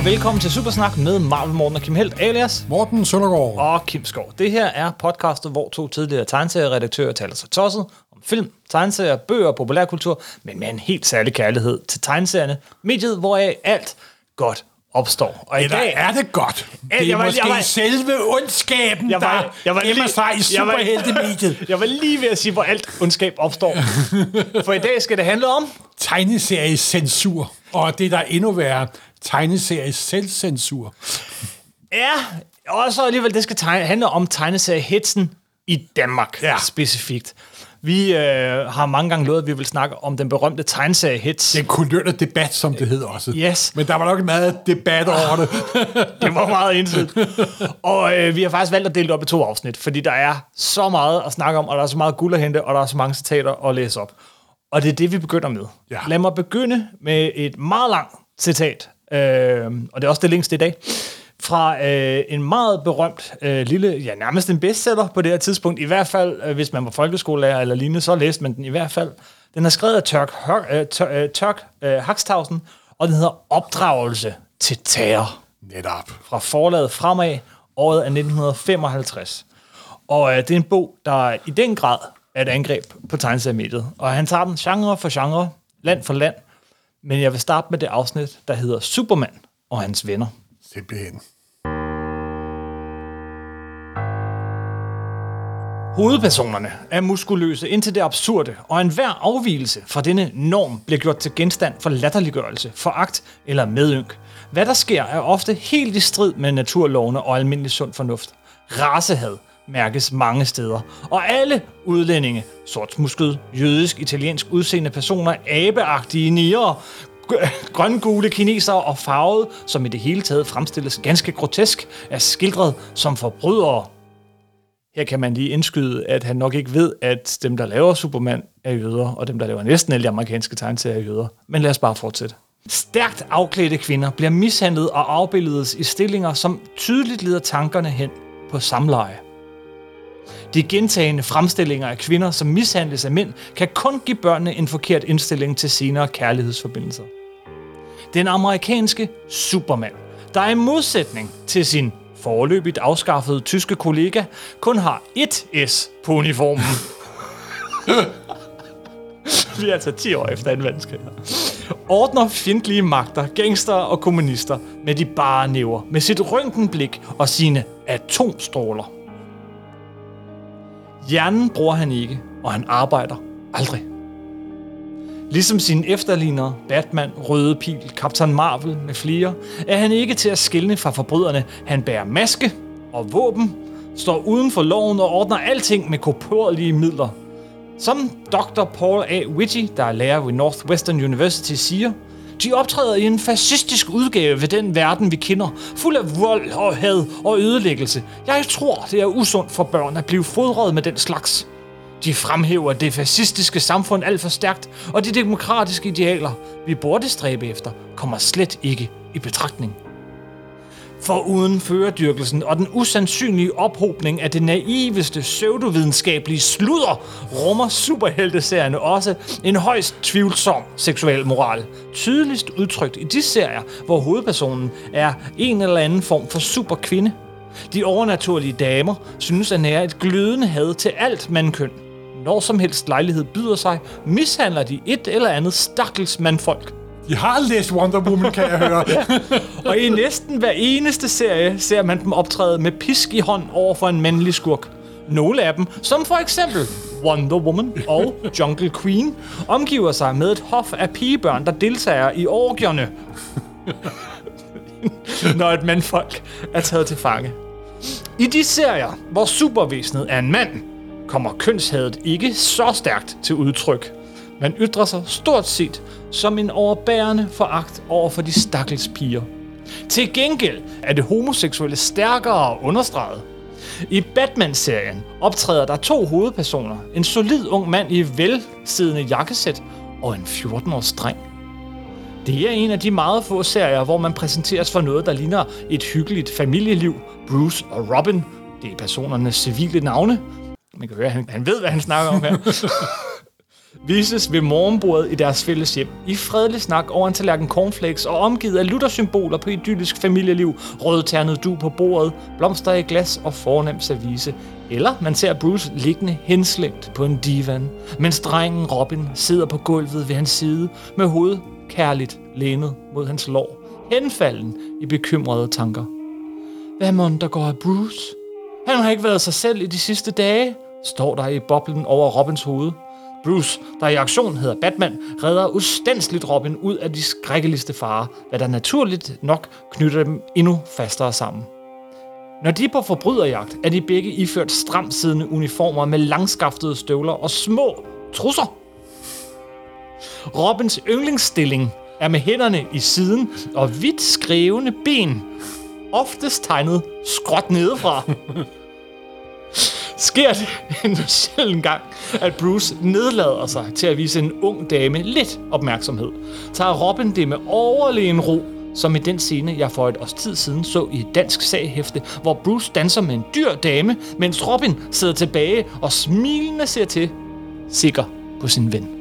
og velkommen til Supersnak med Marvel Morten og Kim Helt alias Morten Søndergaard. og Kim Skov. Det her er podcastet, hvor to tidligere tegneserieredaktører taler sig tosset om film, tegneserier, bøger og populærkultur, men med en helt særlig kærlighed til tegneserierne, mediet, hvoraf alt godt opstår. Og i dag er det godt? Det er jeg var- måske jeg var- selve ondskaben, Jeg var- der jeg var gemmer sig i jeg superheltemediet. Jeg var lige ved at sige, hvor alt ondskab opstår. For i dag skal det handle om... Tegneseriecensur. Og det, der er endnu værre, tegneserie selvcensur. Ja, og så alligevel, det skal tegne, handle om tegneseriehetsen i Danmark Ja. specifikt. Vi øh, har mange gange lovet, at vi vil snakke om den berømte tegneseriehets. Den kulørte debat, som det hedder også. Yes. Men der var nok meget debat over det. Det var meget ensidigt. og øh, vi har faktisk valgt at dele det op i to afsnit, fordi der er så meget at snakke om, og der er så meget guld at hente, og der er så mange citater at læse op. Og det er det, vi begynder med. Ja. Lad mig begynde med et meget langt citat, øh, og det er også det længste i dag, fra øh, en meget berømt øh, lille, ja nærmest en bestseller på det her tidspunkt, i hvert fald øh, hvis man var folkeskolelærer eller lignende, så læste man den i hvert fald. Den er skrevet af Tørk, Hør- øh, Tør- øh, Tørk øh, Haxthausen, og den hedder Opdragelse til terror Netop. fra forlaget Fremad, året af 1955. Og øh, det er en bog, der i den grad er et angreb på tegneseriemediet. Og han tager den genre for genre, land for land. Men jeg vil starte med det afsnit, der hedder Superman og hans venner. Simpelthen. Hovedpersonerne er muskuløse indtil det absurde, og enhver afvielse fra denne norm bliver gjort til genstand for latterliggørelse, foragt eller medynk. Hvad der sker er ofte helt i strid med naturlovene og almindelig sund fornuft. Racehad mærkes mange steder, og alle udlændinge, sortsmusket, jødisk, italiensk udseende personer, abeagtige niger, grøngule kinesere og farvede, som i det hele taget fremstilles ganske grotesk, er skildret som forbrydere her kan man lige indskyde, at han nok ikke ved, at dem, der laver Superman, er jøder, og dem, der laver næsten alle de amerikanske tegneserier, er jøder. Men lad os bare fortsætte. Stærkt afklædte kvinder bliver mishandlet og afbildedes i stillinger, som tydeligt leder tankerne hen på samleje. De gentagende fremstillinger af kvinder, som mishandles af mænd, kan kun give børnene en forkert indstilling til senere kærlighedsforbindelser. Den amerikanske Superman, der i modsætning til sin forløbigt afskaffede tyske kollega, kun har ét S på uniformen. Vi er altså 10 år efter 2. verdenskrig. Ordner fjendtlige magter, gangster og kommunister med de bare næver, med sit røntgenblik og sine atomstråler. Hjernen bruger han ikke, og han arbejder aldrig. Ligesom sine efterlignere, Batman, Røde Pil, Captain Marvel med flere, er han ikke til at skille fra forbryderne. Han bærer maske og våben, står uden for loven og ordner alting med korporlige midler. Som Dr. Paul A. Whitty, der er lærer ved Northwestern University, siger, de optræder i en fascistisk udgave ved den verden, vi kender, fuld af vold og had og ødelæggelse. Jeg tror, det er usundt for børn at blive fodret med den slags. De fremhæver det fascistiske samfund alt for stærkt, og de demokratiske idealer, vi burde stræbe efter, kommer slet ikke i betragtning. For uden føredyrkelsen og den usandsynlige ophobning af det naiveste pseudovidenskabelige sludder, rummer superhelteserierne også en højst tvivlsom seksuel moral. Tydeligst udtrykt i de serier, hvor hovedpersonen er en eller anden form for superkvinde. De overnaturlige damer synes at nære et glødende had til alt mandkøn. Når som helst lejlighed byder sig, mishandler de et eller andet stakkels mandfolk. De har læst Wonder Woman, kan jeg høre. Og i næsten hver eneste serie ser man dem optræde med pisk i hånd over for en mandlig skurk. Nogle af dem, som for eksempel Wonder Woman og Jungle Queen, omgiver sig med et hof af pigebørn, der deltager i orgierne, når et mandfolk er taget til fange. I de serier, hvor supervæsenet er en mand, kommer kønshadet ikke så stærkt til udtryk. Man ytrer sig stort set som en overbærende foragt over for de stakkels piger. Til gengæld er det homoseksuelle stærkere understreget. I Batman-serien optræder der to hovedpersoner. En solid ung mand i velsiddende jakkesæt og en 14-års dreng. Det er en af de meget få serier, hvor man præsenteres for noget, der ligner et hyggeligt familieliv. Bruce og Robin, det er personernes civile navne. Man kan høre, at han, han ved, hvad han snakker om her. vises ved morgenbordet i deres fælles hjem. I fredelig snak over en tallerken cornflakes og omgivet af luthersymboler på idyllisk familieliv, rødternet du på bordet, blomster i glas og fornem service. Eller man ser Bruce liggende henslængt på en divan, mens drengen Robin sidder på gulvet ved hans side med hovedet kærligt lænet mod hans lår, henfalden i bekymrede tanker. Hvad må der går af Bruce? Han har ikke været sig selv i de sidste dage, står der i boblen over Robins hoved. Bruce, der i aktion hedder Batman, redder ustandsligt Robin ud af de skrækkeligste farer, hvad der naturligt nok knytter dem endnu fastere sammen. Når de er på forbryderjagt, er de begge iført stramt siddende uniformer med langskaftede støvler og små trusser. Robins yndlingsstilling er med hænderne i siden og vidt skrevne ben, oftest tegnet skråt nedefra. Sker det en sjældent gang, at Bruce nedlader sig til at vise en ung dame lidt opmærksomhed, tager Robin det med overlegen ro, som i den scene, jeg for et års tid siden så i et dansk saghæfte, hvor Bruce danser med en dyr dame, mens Robin sidder tilbage og smilende ser til, sikker på sin ven.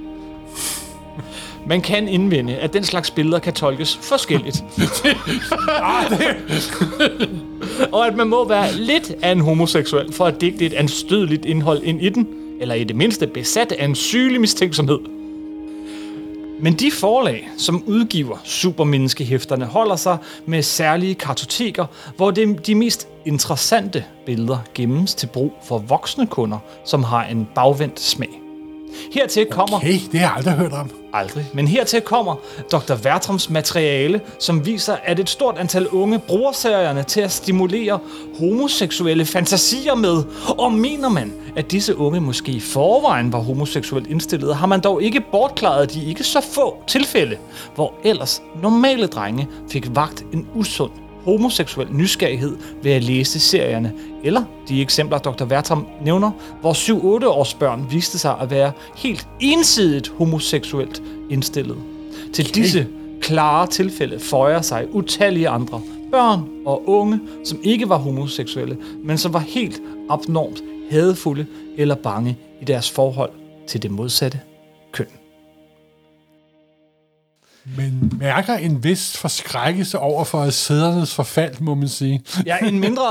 Man kan indvende, at den slags billeder kan tolkes forskelligt. og at man må være lidt af en homoseksuel for at digte et anstødeligt indhold ind i den, eller i det mindste besat af en sygelig mistænksomhed. Men de forlag, som udgiver supermenneskehæfterne, holder sig med særlige kartoteker, hvor det, de mest interessante billeder gemmes til brug for voksne kunder, som har en bagvendt smag. Hertil kommer... Okay, det har jeg aldrig hørt om. Aldrig. Men hertil kommer Dr. Vertrams materiale, som viser, at et stort antal unge bruger serierne til at stimulere homoseksuelle fantasier med. Og mener man, at disse unge måske i forvejen var homoseksuelt indstillede, har man dog ikke bortklaret de ikke så få tilfælde, hvor ellers normale drenge fik vagt en usund homoseksuel nysgerrighed ved at læse serierne, eller de eksempler, Dr. Vertam nævner, hvor 7-8 års børn viste sig at være helt ensidigt homoseksuelt indstillet. Til disse klare tilfælde føjer sig utallige andre børn og unge, som ikke var homoseksuelle, men som var helt abnormt hadefulde eller bange i deres forhold til det modsatte køn. Men mærker en vis forskrækkelse over for sædernes forfald, må man sige. Ja, en mindre,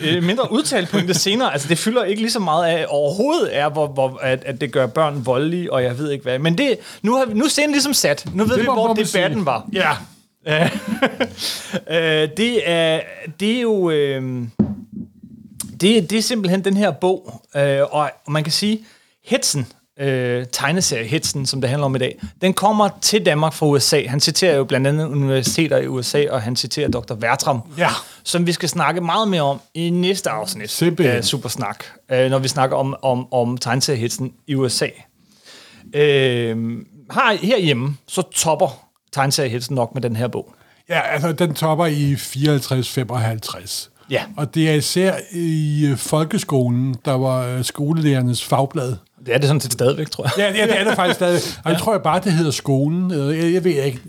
øh, mindre udtalt pointe senere. Altså, det fylder ikke lige så meget af overhovedet, er, hvor, hvor, at, at det gør børn voldelige, og jeg ved ikke hvad. Men det, nu, har vi, nu er scenen ligesom sat. Nu ved Det vi, hvor debatten sige. var. Ja. øh, det, er, det er jo... Øh, det, det er simpelthen den her bog, øh, og man kan sige, hetsen, øh, tegneserie-hetsen, som det handler om i dag, den kommer til Danmark fra USA. Han citerer jo blandt andet universiteter i USA, og han citerer Dr. Vertram, Ja. som vi skal snakke meget mere om i næste afsnit Simpelthen. af Supersnak, øh, når vi snakker om, om, om tegneseriehetsen i USA. Øh, her, herhjemme, så topper tegneseriehetsen nok med den her bog. Ja, altså, den topper i 54-55. Ja. Og det er især i øh, folkeskolen, der var øh, skolelærernes fagblad. Det er det sådan set stadigvæk, tror jeg. Ja, ja det er det faktisk stadig. Og jeg tror jeg bare, det hedder skolen. Øh, Jeg, jeg ved ikke.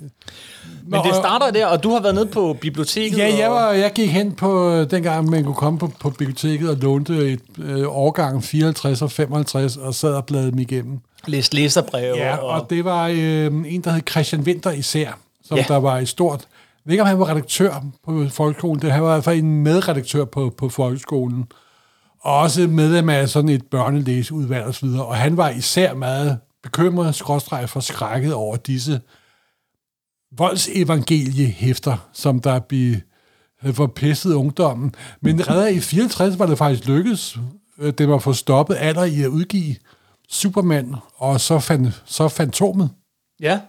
Men det starter der, og du har været nede på biblioteket. Ja, jeg, var, jeg gik hen på, dengang man kunne komme på, på biblioteket og lånte et øh, årgang 54 og 55, og sad og bladede dem igennem. læst læserbreve. Ja, og, og det var øh, en, der hed Christian Winter især, som Ja. ja. der var et stort... Jeg ved ikke, om han var redaktør på folkeskolen. Det, han var i hvert fald en medredaktør på, på folkeskolen. Også medlem af sådan et børnelæseudvalg og så videre. Og han var især meget bekymret, skråstreg forskrækket over disse voldsevangeliehæfter, som der blev øh, havde forpestet ungdommen. Men redder i 64 var det faktisk lykkedes. Øh, det var få stoppet alder i at udgive Superman, og så, fan, så Fantomet. ja.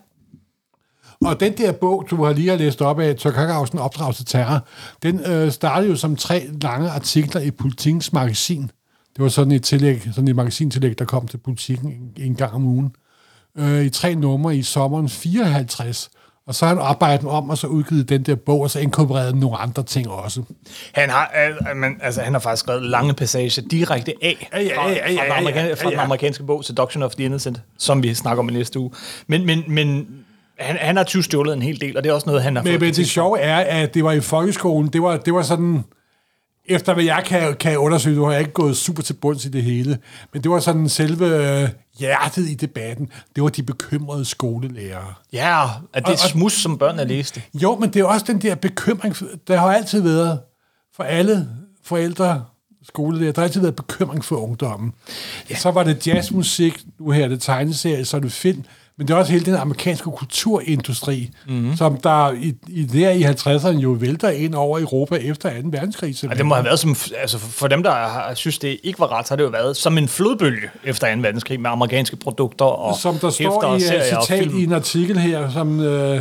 Og den der bog, du har lige har læst op af, Tørkakausen opdrag til terror, den øh, startede jo som tre lange artikler i Politikens magasin. Det var sådan et, tillæg, sådan et magasintillæg, der kom til Politiken en, en gang om ugen. Øh, I tre numre i sommeren 54. Og så har han arbejdet om, og så udgivet den der bog, og så inkorporeret nogle andre ting også. Han har, men, altså, han har faktisk skrevet lange passager direkte af Ja, ja, fra, ja, ja, ja, fra, den, ja, amerikan- ja, fra den amerikanske bog Seduction of the Innocent, som vi snakker om i næste uge. Men, men, men han, han har tyvstjålet en hel del, og det er også noget, han har Men, fået men det sjove er, at det var i folkeskolen, det var, det var sådan efter hvad jeg kan, kan undersøge, nu har jeg ikke gået super til bunds i det hele, men det var sådan selve øh, hjertet i debatten, det var de bekymrede skolelærere. Ja, at det er smus, som børnene læste. Jo, men det er også den der bekymring, der har altid været for alle forældre, skolelærer, der har altid været bekymring for ungdommen. Ja. Så var det jazzmusik, nu her er det tegneserie, så er det film, men det er også hele den amerikanske kulturindustri, mm-hmm. som der i, i der i 50'erne jo vælter ind over Europa efter 2. verdenskrig. Ja, det må have været som, altså for dem, der har, synes, det ikke var ret, så har det jo været som en flodbølge efter 2. verdenskrig med amerikanske produkter og Som der står i uh, citat i en artikel her, som... Uh,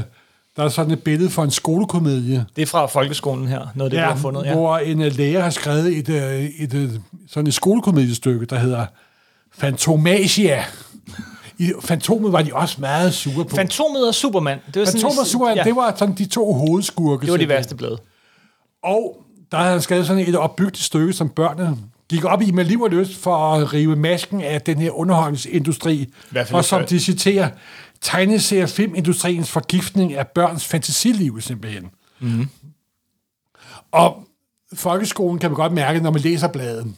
der er sådan et billede for en skolekomedie. Det er fra folkeskolen her, noget det, ja, har fundet. Ja. hvor en uh, lærer har skrevet et, uh, et, et, sådan et skolekomediestykke, der hedder Fantomagia. I Fantomet var de også meget sure på. Fantomet og Superman. Det var Fantomet sådan, og Superman, ja. det var sådan de to hovedskurke. Det var de værste blade. Og der havde han skrevet sådan et opbygget stykke, som børnene gik op i med liv og lyst for at rive masken af den her underholdningsindustri. Og som de citerer, tegneserie filmindustriens forgiftning af børns fantasiliv simpelthen. Mm. Og folkeskolen kan man godt mærke, når man læser bladet,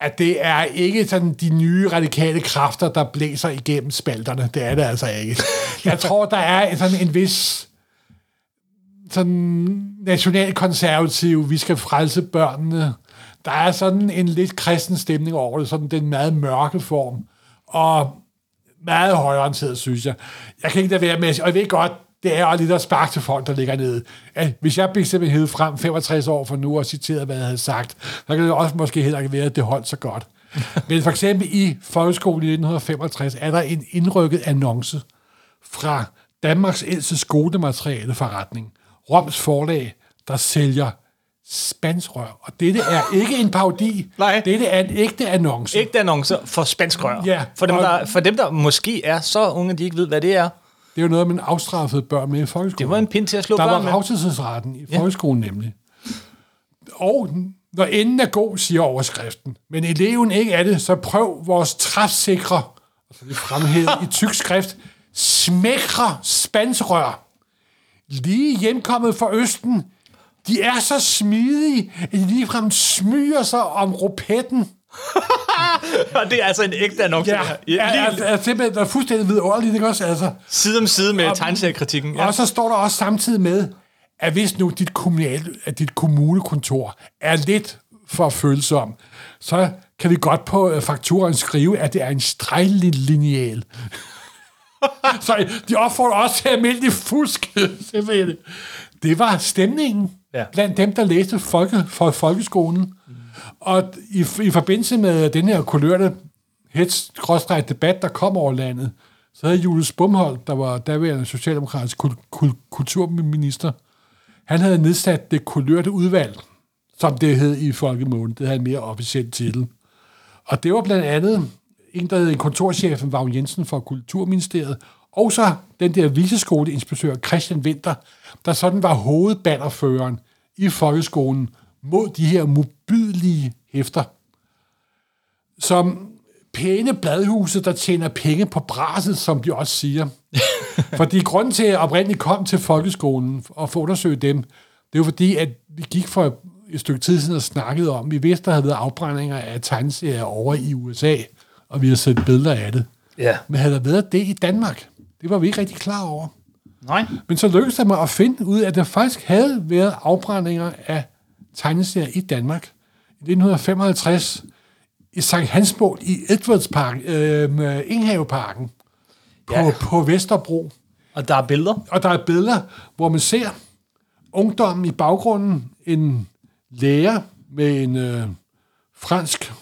at det er ikke sådan de nye radikale kræfter, der blæser igennem spalterne. Det er det altså ikke. Jeg tror, der er sådan en vis sådan nationalkonservativ, vi skal frelse børnene. Der er sådan en lidt kristen stemning over det, sådan den meget mørke form, og meget højorienteret, synes jeg. Jeg kan ikke da være med, og jeg ved godt, det er lidt at sparke til folk, der ligger nede. At hvis jeg blev simpelthen hævet frem 65 år for nu og citeret, hvad jeg havde sagt, så kan det også måske heller ikke være, at det holdt så godt. Men for eksempel i folkeskolen i 1965 er der en indrykket annonce fra Danmarks ældste skolematerialeforretning, Roms Forlag, der sælger spanskrør. Og dette er ikke en parodi. Nej. Dette er en ægte annonce. Ægte annonce for spanskrør. Ja. For dem, der, for dem, der måske er så unge, de ikke ved, hvad det er. Det er jo noget, man afstraffede børn med i folkeskolen. Det var en pind til at slå Der børn var afsættelsesretten i folkeskolen ja. nemlig. Og når enden er god, siger overskriften, men eleven ikke er det, så prøv vores træfsikre, altså det fremhævet i tyk skrift, smækre spansrør. Lige hjemkommet fra Østen, de er så smidige, at de ligefrem smyger sig om ropetten. Og det er altså en ægte annonce. Ja, ja, Lige ja, ja simpelthen, der er fuldstændig vidunderligt, ikke også? Altså, Side om side med tegneseriekritikken. Ja. Og så står der også samtidig med, at hvis nu dit, kommunal, at dit kommunekontor er lidt for følsom, så kan vi godt på øh, fakturen skrive, at det er en strejlineal. så de opfordrer også til almindelig fusk. det var stemningen ja. blandt dem, der læste folke, for folkeskolen. Mm. Og i, i forbindelse med den her kulørte hets debat, der kom over landet, så havde Julius Bumholdt, der var daværende socialdemokratisk kul- kul- kulturminister, han havde nedsat det kulørte udvalg, som det hed i folkemålen. Det havde en mere officiel titel. Og det var blandt andet en, der hed kontorchefen Vagn Jensen fra Kulturministeriet, og så den der viseskoleinspektør Christian Winter, der sådan var hovedbannerføreren i folkeskolen mod de her mobydelige hæfter, som pæne bladhuse, der tjener penge på braset, som de også siger. fordi grunden til, at jeg oprindeligt kom til folkeskolen og få undersøge dem, det var fordi, at vi gik for et stykke tid siden og snakkede om, vi vidste, der havde været afbrændinger af tegneserier over i USA, og vi har set billeder af det. Ja. Men havde der været det i Danmark? Det var vi ikke rigtig klar over. Nej. Men så lykkedes det mig at finde ud af, at der faktisk havde været afbrændinger af tegneserier i Danmark. I 1955 i Sankt Hansbål i Edwardspark, øh, med Inghaveparken på, Ja. ja. på Vesterbro. Og der er billeder. Og der er billeder, hvor man ser ungdommen i baggrunden, en lærer med en øh, fransk,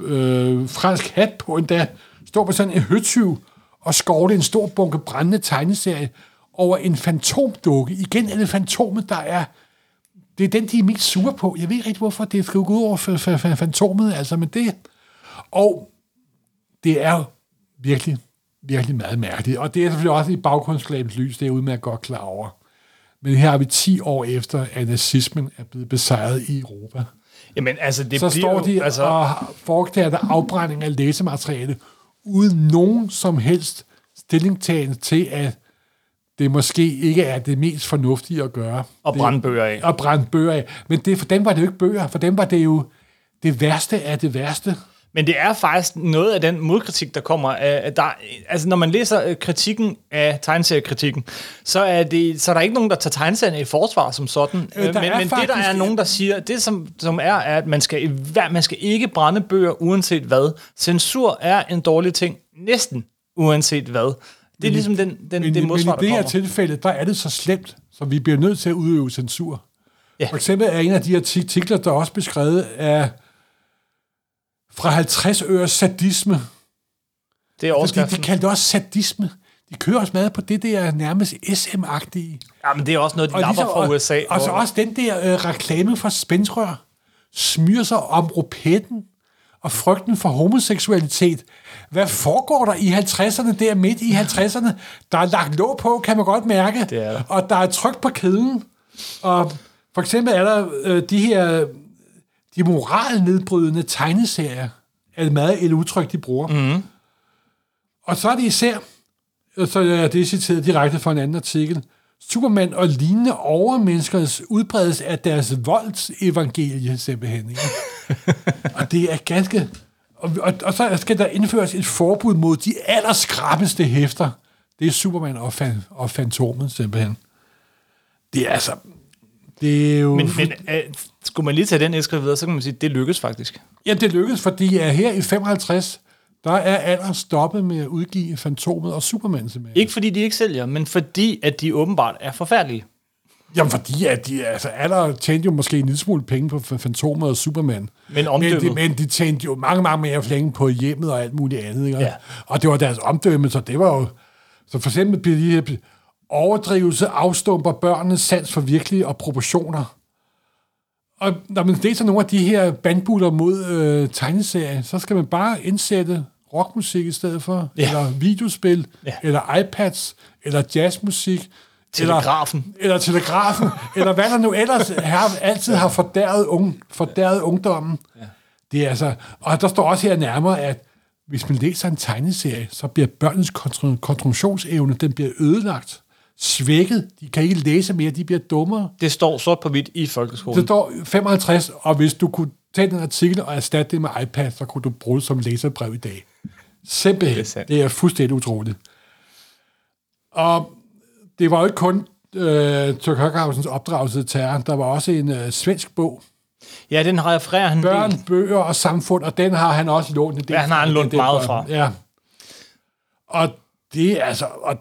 øh, fransk hat på endda, står på sådan en høtyv og skovle en stor bunke brændende tegneserie over en fantomdukke. Igen er det fantomet, der er... Det er den, de er mest sure på. Jeg ved ikke rigtig, hvorfor det skal gå ud over fantomet, altså, men det... Og det er jo virkelig, virkelig meget mærkeligt. Og det er selvfølgelig også i baggrundsskabens lys, det er jeg udmærket godt klar over. Men her er vi 10 år efter, at nazismen er blevet besejret i Europa. Jamen, altså, det Så står jo, de altså, og foretager der afbrænding af læsemateriale, uden nogen som helst stillingtagen til, at det måske ikke er det mest fornuftige at gøre. Og brænde bøger af. Og brænde bøger af. Men det, for dem var det jo ikke bøger, for dem var det jo det værste af det værste. Men det er faktisk noget af den modkritik, der kommer. af- Der, altså, når man læser øh, kritikken af tegneseriekritikken, så er, det, så er der ikke nogen, der tager tegneserierne i forsvar som sådan. Øh, Øh, men men det, der er nogen, der siger, det som, som er, er, at man skal, man skal ikke brænde bøger, uanset hvad. Censur er en dårlig ting, næsten uanset hvad. Det er ligesom den, den, Men, det men modsvar, i det her tilfælde, der er det så slemt, så vi bliver nødt til at udøve censur. Ja. For eksempel er en af de artikler, der er også beskrevet af fra 50 øres sadisme. Det er Fordi de overskriften. kaldte det også sadisme. De kører også meget på det der nærmest SM-agtige. Ja, men det er også noget, de lapper fra og, USA. Og så hvor- også den der øh, reklame for spændsrør smyrer sig om ropetten og frygten for homoseksualitet. Hvad foregår der i 50'erne, der midt i 50'erne? Der er lagt låg på, kan man godt mærke. Det er der. Og der er tryk på kæden. Og for eksempel er der øh, de her de moralnedbrydende tegneserier, er meget et udtryk, de bruger. Mm. Og så er det især, så er det citeret direkte fra en anden artikel, Superman og lignende overmenneskers udbredelse af deres voldsevangelie, simpelthen. Ikke? Og det er ganske... Og, og, og så skal der indføres et forbud mod de allerskrappeste hæfter. Det er Superman og, fan, og Fantomet, simpelthen. Det er altså... Det er jo... Men, men øh, skulle man lige tage den æske videre, så kan man sige, at det lykkes faktisk. Ja, det lykkedes, fordi at her i 55, der er alderen stoppet med at udgive Fantomet og Superman, simpelthen. Ikke fordi de ikke sælger, men fordi at de åbenbart er forfærdelige. Jamen, fordi at de, altså, Adler tjente jo måske en lille smule penge på Fantomet og Superman. Men omdømmet. Men de, men de tjente jo mange, mange mere penge på hjemmet og alt muligt andet. Ikke? Ja. Og det var deres omdømme, så det var jo... Så for eksempel bliver de her overdrivelse afstumper børnenes sans for virkelige og proportioner. Og når man læser nogle af de her bandbuller mod øh, tegneserier, så skal man bare indsætte rockmusik i stedet for, Ja. eller videospil, Ja. eller iPads, eller jazzmusik, Telegrafen. eller, eller telegrafen, eller hvad der nu ellers har, altid har fordærret, ung, fordærret ungdommen. Ja. Det er altså, og der står også her nærmere, at hvis man læser en tegneserie, så bliver børnenes konstruktionsevne, den bliver ødelagt, svækket. De kan ikke læse mere, de bliver dummere. Det står sort på hvidt i Det folkeskolen. står 55, og hvis du kunne tage den artikel og erstatte det med iPad, så kunne du bruge det som læserbrev i dag. Simpelthen. Det er Det er, sandt. det er fuldstændig utroligt. Og det var jo ikke kun øh, Tørk Høkhausens opdragelse til terror. Der var også en øh, svensk bog, Ja, den refererer han Børn, del. bøger og samfund, og den har han også lånt en del Ja, han har han lånt meget fra. Ja. Og det er altså... Og,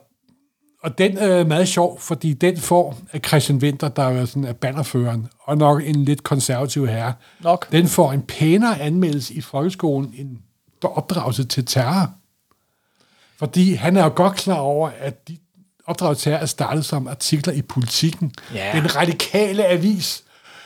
og den er meget sjov, fordi den får af Christian Winter, der er sådan er bannerføreren, og nok en lidt konservativ herre, Nok. den får en pænere anmeldelse i folkeskolen end opdragelse til terror. Fordi han er jo godt klar over, at de opdragelse til er startet som artikler i politikken. Ja. Den radikale avis,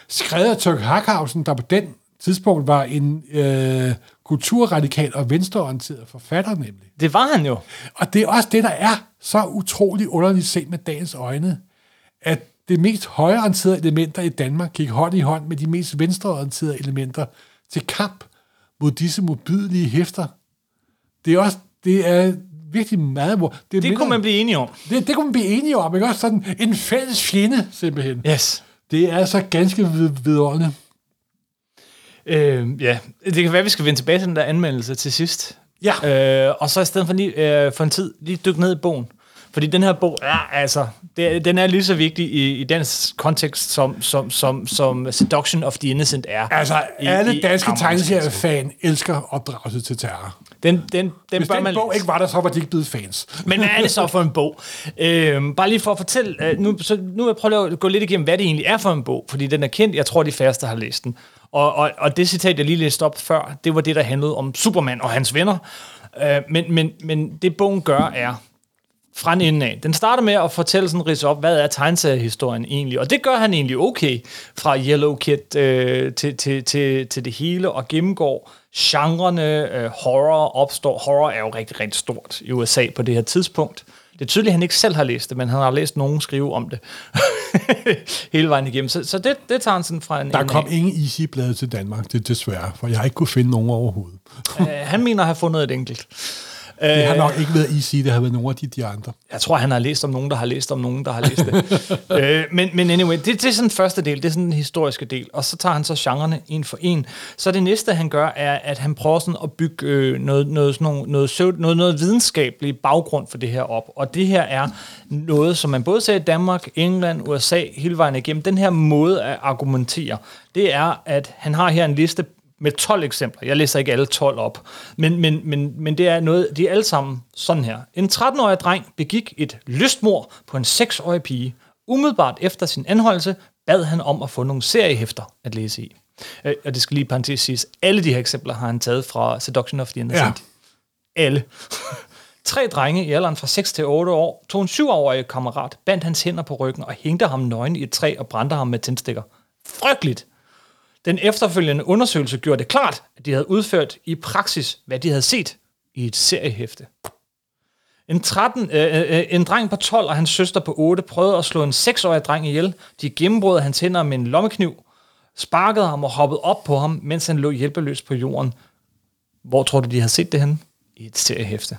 skrevet af Tørk Hackhausen, der på den tidspunkt var en øh, kulturradikal og venstreorienteret forfatter nemlig. Det var han jo. Og det er også det, der er så utrolig underligt set med dagens øjne, at det mest højreorienterede elementer i Danmark gik hånd i hånd med de mest venstreorienterede elementer til kamp mod disse modbydelige hæfter. Det er også, det er virkelig meget... hvor- Det, Det kunne man blive enige om. det, det kunne man blive enige om, ikke også? Sådan en fælles fjende, simpelthen. Yes. Det er altså ganske vid- vidunderligt. Øh, ja, det kan være, at vi skal vende tilbage til den der anmeldelse til sidst. Ja. Øh, og så i stedet for lige øh, for en tid, lige dykke ned i bogen. Fordi den her bog er altså, det, den er lige så vigtig i, i dens kontekst, som, som, som, som Seduction of the Innocent er. Altså, i- alle i danske tegneseriefan elsker opdragelse til terror. Den, den, den Hvis bør den man bog ikke var der, så var de ikke blevet fans. Men hvad er det så for en bog? Øhm, bare lige for at fortælle, øh, nu, så nu vil jeg prøve at gå lidt igennem, hvad det egentlig er for en bog, fordi den er kendt, jeg tror, de færreste har læst den. Og, og, og det citat, jeg lige læste op før, det var det, der handlede om Superman og hans venner. Øh, men, men, men det bogen gør er, fra en ende af. Den starter med at fortælle sådan ridse op, hvad er tegneseriehistorien egentlig? Og det gør han egentlig okay, fra Yellow Kid øh, til, til, til, til det hele, og gennemgår genrerne. Øh, horror opstår. Horror er jo rigtig, rigtig stort i USA på det her tidspunkt. Det er tydeligt, at han ikke selv har læst det, men han har læst nogen skrive om det hele vejen igennem. Så, så det, det tager han sådan fra en Der kom af. ingen Easy-blade til Danmark, det er desværre, for jeg har ikke kunne finde nogen overhovedet. Øh, han mener at have fundet et enkelt. Det har nok ikke været easy, det har været nogle af de, de andre. Jeg tror, han har læst om nogen, der har læst om nogen, der har læst det. øh, men, men anyway, det, det er sådan den første del, det er sådan den historiske del. Og så tager han så genrerne en for en. Så det næste, han gør, er, at han prøver sådan at bygge øh, noget, noget, sådan noget, noget, noget, noget, noget videnskabelig baggrund for det her op. Og det her er noget, som man både ser i Danmark, England, USA, hele vejen igennem. Den her måde at argumentere, det er, at han har her en liste med 12 eksempler. Jeg læser ikke alle 12 op, men, men, men, men det er noget, de er alle sammen sådan her. En 13-årig dreng begik et lystmord på en 6-årig pige. Umiddelbart efter sin anholdelse bad han om at få nogle seriehæfter at læse i. Øh, og det skal lige parentes siges, alle de her eksempler har han taget fra Seduction of the Innocent. Ja. Alle. Tre drenge i alderen fra 6 til 8 år tog en 7-årig kammerat, bandt hans hænder på ryggen og hængte ham nøgen i et træ og brændte ham med tændstikker. Frygteligt! Den efterfølgende undersøgelse gjorde det klart, at de havde udført i praksis, hvad de havde set i et seriehæfte. En, 13, øh, øh, øh, en dreng på 12 og hans søster på 8 prøvede at slå en 6-årig dreng ihjel. De gennembrød hans hænder med en lommekniv, sparkede ham og hoppede op på ham, mens han lå hjælpeløs på jorden. Hvor tror du, de havde set det henne? I et seriehæfte.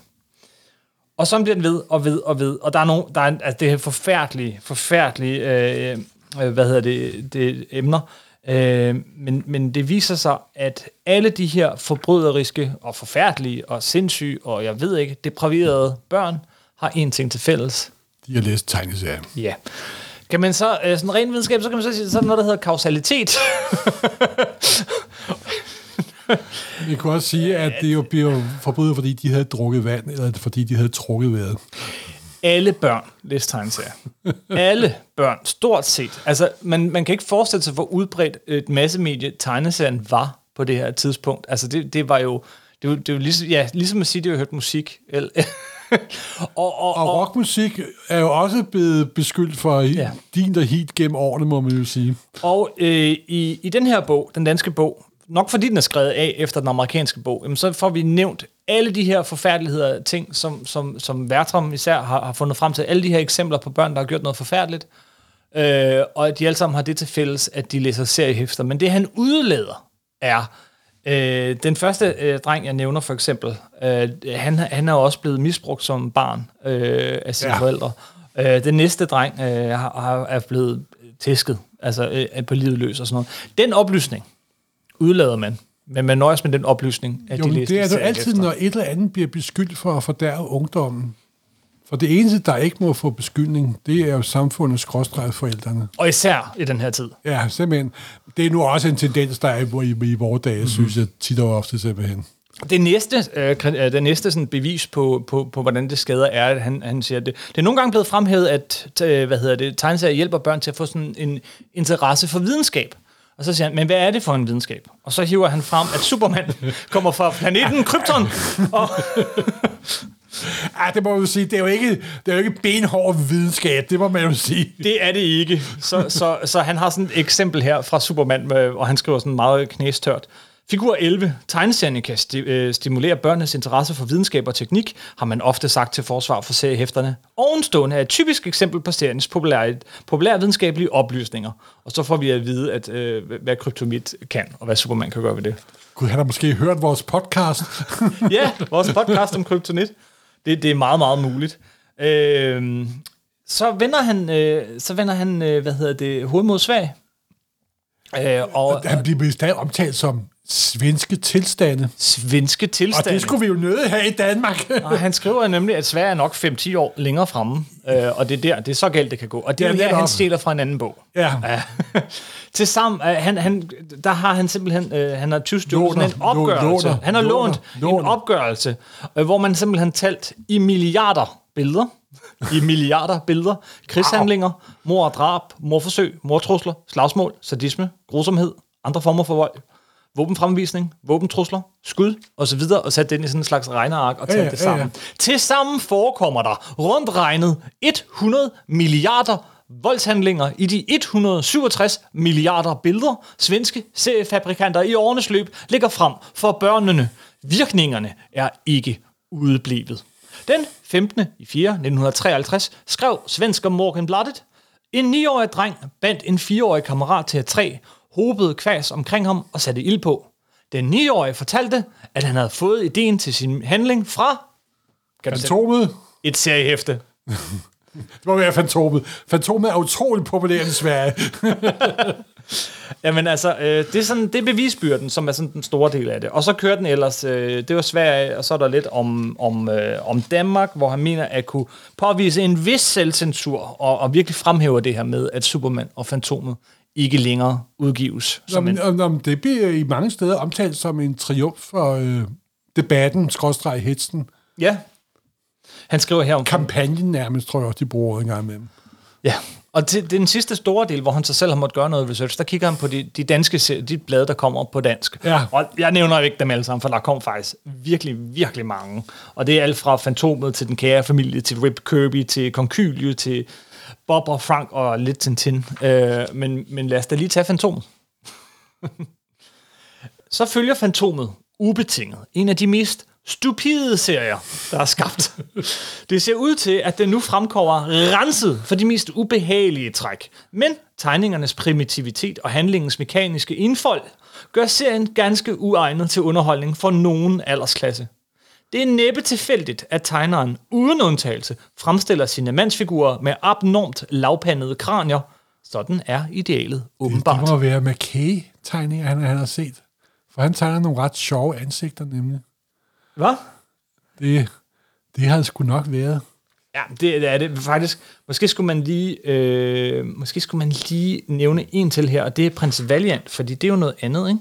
Og så bliver den ved og ved og ved. Og der er nogle, der er, altså det er forfærdelige, forfærdelige, øh, øh, hvad hedder det, det emner. Øh, men, men det viser sig, at alle de her forbryderiske og forfærdelige og sindssyge og jeg ved ikke, depraverede børn har en ting til fælles. De har læst tegneserier. Ja. Kan man så, øh, sådan ren videnskab, så kan man så sige, sådan noget, der hedder kausalitet. Vi kan også sige, at det jo bliver forbrydet, fordi de havde drukket vand, eller fordi de havde trukket vejret. Alle børn læste tegneserier. Alle børn, stort set. Altså, man, man kan ikke forestille sig, hvor udbredt et massemedie tegneserien var på det her tidspunkt. Altså, det, det var jo... Det var, det var ligesom, ja, ligesom at sige, at har hørt musik. Eller, og, og, og rockmusik er jo også blevet beskyldt for ja. din der hit gennem årene, må man jo sige. Og øh, i, i den her bog, den danske bog, nok fordi den er skrevet af efter den amerikanske bog, jamen, så får vi nævnt alle de her forfærdeligheder, ting, som, som, som Bertram især har, har fundet frem til, alle de her eksempler på børn, der har gjort noget forfærdeligt, øh, og at de alle sammen har det til fælles, at de læser seriehæfter. Men det, han udlader, er, øh, den første øh, dreng, jeg nævner for eksempel, øh, han, han er også blevet misbrugt som barn øh, af sine ja. forældre. Øh, den næste dreng øh, har, har, er blevet tæsket, altså øh, på livet løs og sådan noget. Den oplysning, udlader man. Men man nøjes med den oplysning, at jo, de læser det er jo altid, efter. når et eller andet bliver beskyldt for at fordærve ungdommen. For det eneste, der ikke må få beskyldning, det er jo samfundets skråstreget forældrene. Og især i den her tid. Ja, simpelthen. Det er nu også en tendens, der er i, i, i vores dage, mm-hmm. synes jeg tit og ofte simpelthen. Det næste, øh, øh, det næste sådan bevis på, på, på, hvordan det skader, er, at han, han siger, at det, det er nogle gange blevet fremhævet, at øh, hvad hedder det, tegneserier hjælper børn til at få sådan en interesse for videnskab. Og så siger han, men hvad er det for en videnskab? Og så hiver han frem, at Superman kommer fra planeten Krypton. Og Ja, det må man jo sige. Det er jo ikke, det er jo ikke benhård videnskab, det må man jo sige. Det er det ikke. Så, så, så han har sådan et eksempel her fra Superman, og han skriver sådan meget knæstørt. Figur 11. Tegneserien kan sti- øh, stimulere børnenes interesse for videnskab og teknik, har man ofte sagt til forsvar for seriehæfterne. Ovenstående er et typisk eksempel på seriens populære, populære videnskabelige oplysninger. Og så får vi at vide, at, øh, hvad kryptomit kan, og hvad Superman kan gøre ved det. Gud, han har måske hørt vores podcast. ja, vores podcast om kryptonit. Det, det er meget, meget muligt. Øh, så vender han, øh, så vender han øh, hvad hedder det, hovedet mod svag. Øh, og, han bliver stadig omtalt som svenske tilstande. Svenske tilstande. Og det skulle vi jo nøde have i Danmark. og han skriver nemlig, at Sverige er nok 5-10 år længere fremme, øh, og det er der, det er så galt, det kan gå. Og det er ja, der, han stjæler fra en anden bog. Ja. ja. Til sammen, øh, han, han, der har han simpelthen, øh, han har tyvstjålet en opgørelse. Låner, han har lånt låner. en opgørelse, øh, hvor man simpelthen talt i milliarder billeder, i milliarder billeder, krigshandlinger, mor og drab, morforsøg, mortrusler, slagsmål, sadisme, grusomhed, andre former for vold, våbenfremvisning, våbentrusler, skud osv., og sat den i sådan en slags regneark og taget ja, det sammen. Ja, ja. Tilsammen forekommer der rundt regnet 100 milliarder voldshandlinger i de 167 milliarder billeder, svenske seriefabrikanter i årenes løb lægger frem for børnene. Virkningerne er ikke udeblevet. Den 15. i 4. 1953 skrev svensker Morgan Bladet, en 9-årig dreng bandt en 4-årig kammerat til et træ hobede kvæs omkring ham og satte ild på. Den 9-årige fortalte, at han havde fået ideen til sin handling fra Kan Fantomet. et seriehæfte? Det må være Fantomet. Fantomet er utroligt populært i Sverige. Jamen altså, øh, det, er sådan, det er bevisbyrden, som er sådan den store del af det. Og så kører den ellers, øh, det var Sverige, og så er der lidt om, om, øh, om Danmark, hvor han mener at kunne påvise en vis selvcensur, og, og virkelig fremhæver det her med, at Superman og Fantomet ikke længere udgives. Som en, Som en, det bliver i mange steder omtalt som en triumf for øh, debatten, skråstreg hetsen. ja, han skriver her om... Kampagnen nærmest, tror jeg også, de bruger en gang imellem. Ja, og til den sidste store del, hvor han så selv har måttet gøre noget research, der kigger han på de, de danske de blade, der kommer på dansk. Ja. Og jeg nævner ikke dem alle sammen, for der kom faktisk virkelig, virkelig mange. Og det er alt fra Fantomet til Den Kære Familie, til Rip Kirby, til Konkylie, til Bob og Frank og lidt Tintin. Øh, men, men lad os da lige tage Fantomet. så følger Fantomet ubetinget en af de mest stupide serier, der er skabt. Det ser ud til, at den nu fremkommer renset for de mest ubehagelige træk. Men tegningernes primitivitet og handlingens mekaniske indfold gør serien ganske uegnet til underholdning for nogen aldersklasse. Det er næppe tilfældigt, at tegneren uden undtagelse fremstiller sine mandsfigurer med abnormt lavpandede kranier. Sådan er idealet Det åbenbart. må være McKay-tegninger, han, han har set. For han tegner nogle ret sjove ansigter, nemlig. Hvad? Det, det har det sgu nok været. Ja, det er det faktisk. Måske skulle man lige, øh, måske skulle man lige nævne en til her, og det er Prins Valiant, fordi det er jo noget andet, ikke?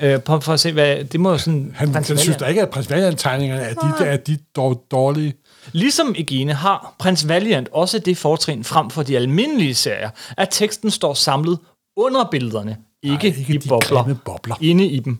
Øh, for, for at se, hvad, det må jo sådan... Han, han synes da ikke, at prins Valiant-tegningerne er de, er de dår, dårlige. Ligesom Egene har Prins Valiant også det fortrin frem for de almindelige serier, at teksten står samlet under billederne, ikke, ikke i bobler, bobler. inde i dem.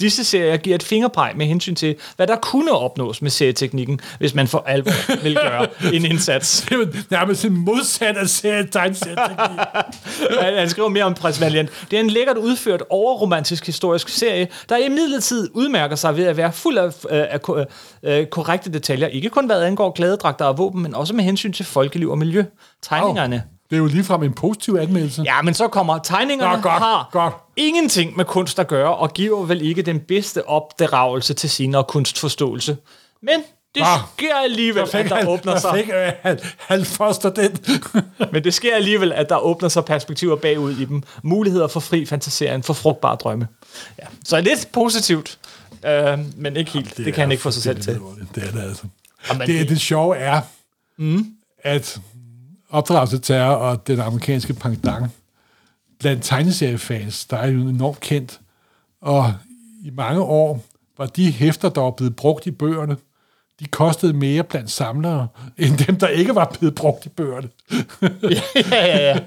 Disse serier giver et fingerpeg med hensyn til, hvad der kunne opnås med serieteknikken, hvis man for alvor vil gøre en indsats. Det er nærmest en modsat af serietegnsætning. Han han skriver mere om Prins Valiant. Det er en lækkert udført, overromantisk historisk serie, der i midlertid udmærker sig ved at være fuld af, øh, af ko- øh, korrekte detaljer. Ikke kun hvad angår klædedragter og våben, men også med hensyn til folkeliv og miljø. Tegningerne. Det er jo ligefrem en positiv anmeldelse. Ja, men så kommer tegningerne Nå, godt, har godt. ingenting med kunst at gøre, og giver vel ikke den bedste opdragelse til senere kunstforståelse. Men det Nå, sker alligevel, at der åbner sig... Fik, øh, han, han foster den. Men det sker alligevel, at der åbner sig perspektiver bagud i dem. Muligheder for fri fantasering, for frugtbare drømme. Ja. Så lidt positivt, øh, men ikke helt. Det, det kan han ikke få sig selv til. Det er det altså. Jamen, Det, det- det sjove er, mm. at opdragelse terror og den amerikanske pendant blandt tegneseriefans, der er jo enormt kendt. Og i mange år var de hæfter, der var blevet brugt i bøgerne, de kostede mere blandt samlere, end dem, der ikke var blevet brugt i bøgerne. ja, ja, ja.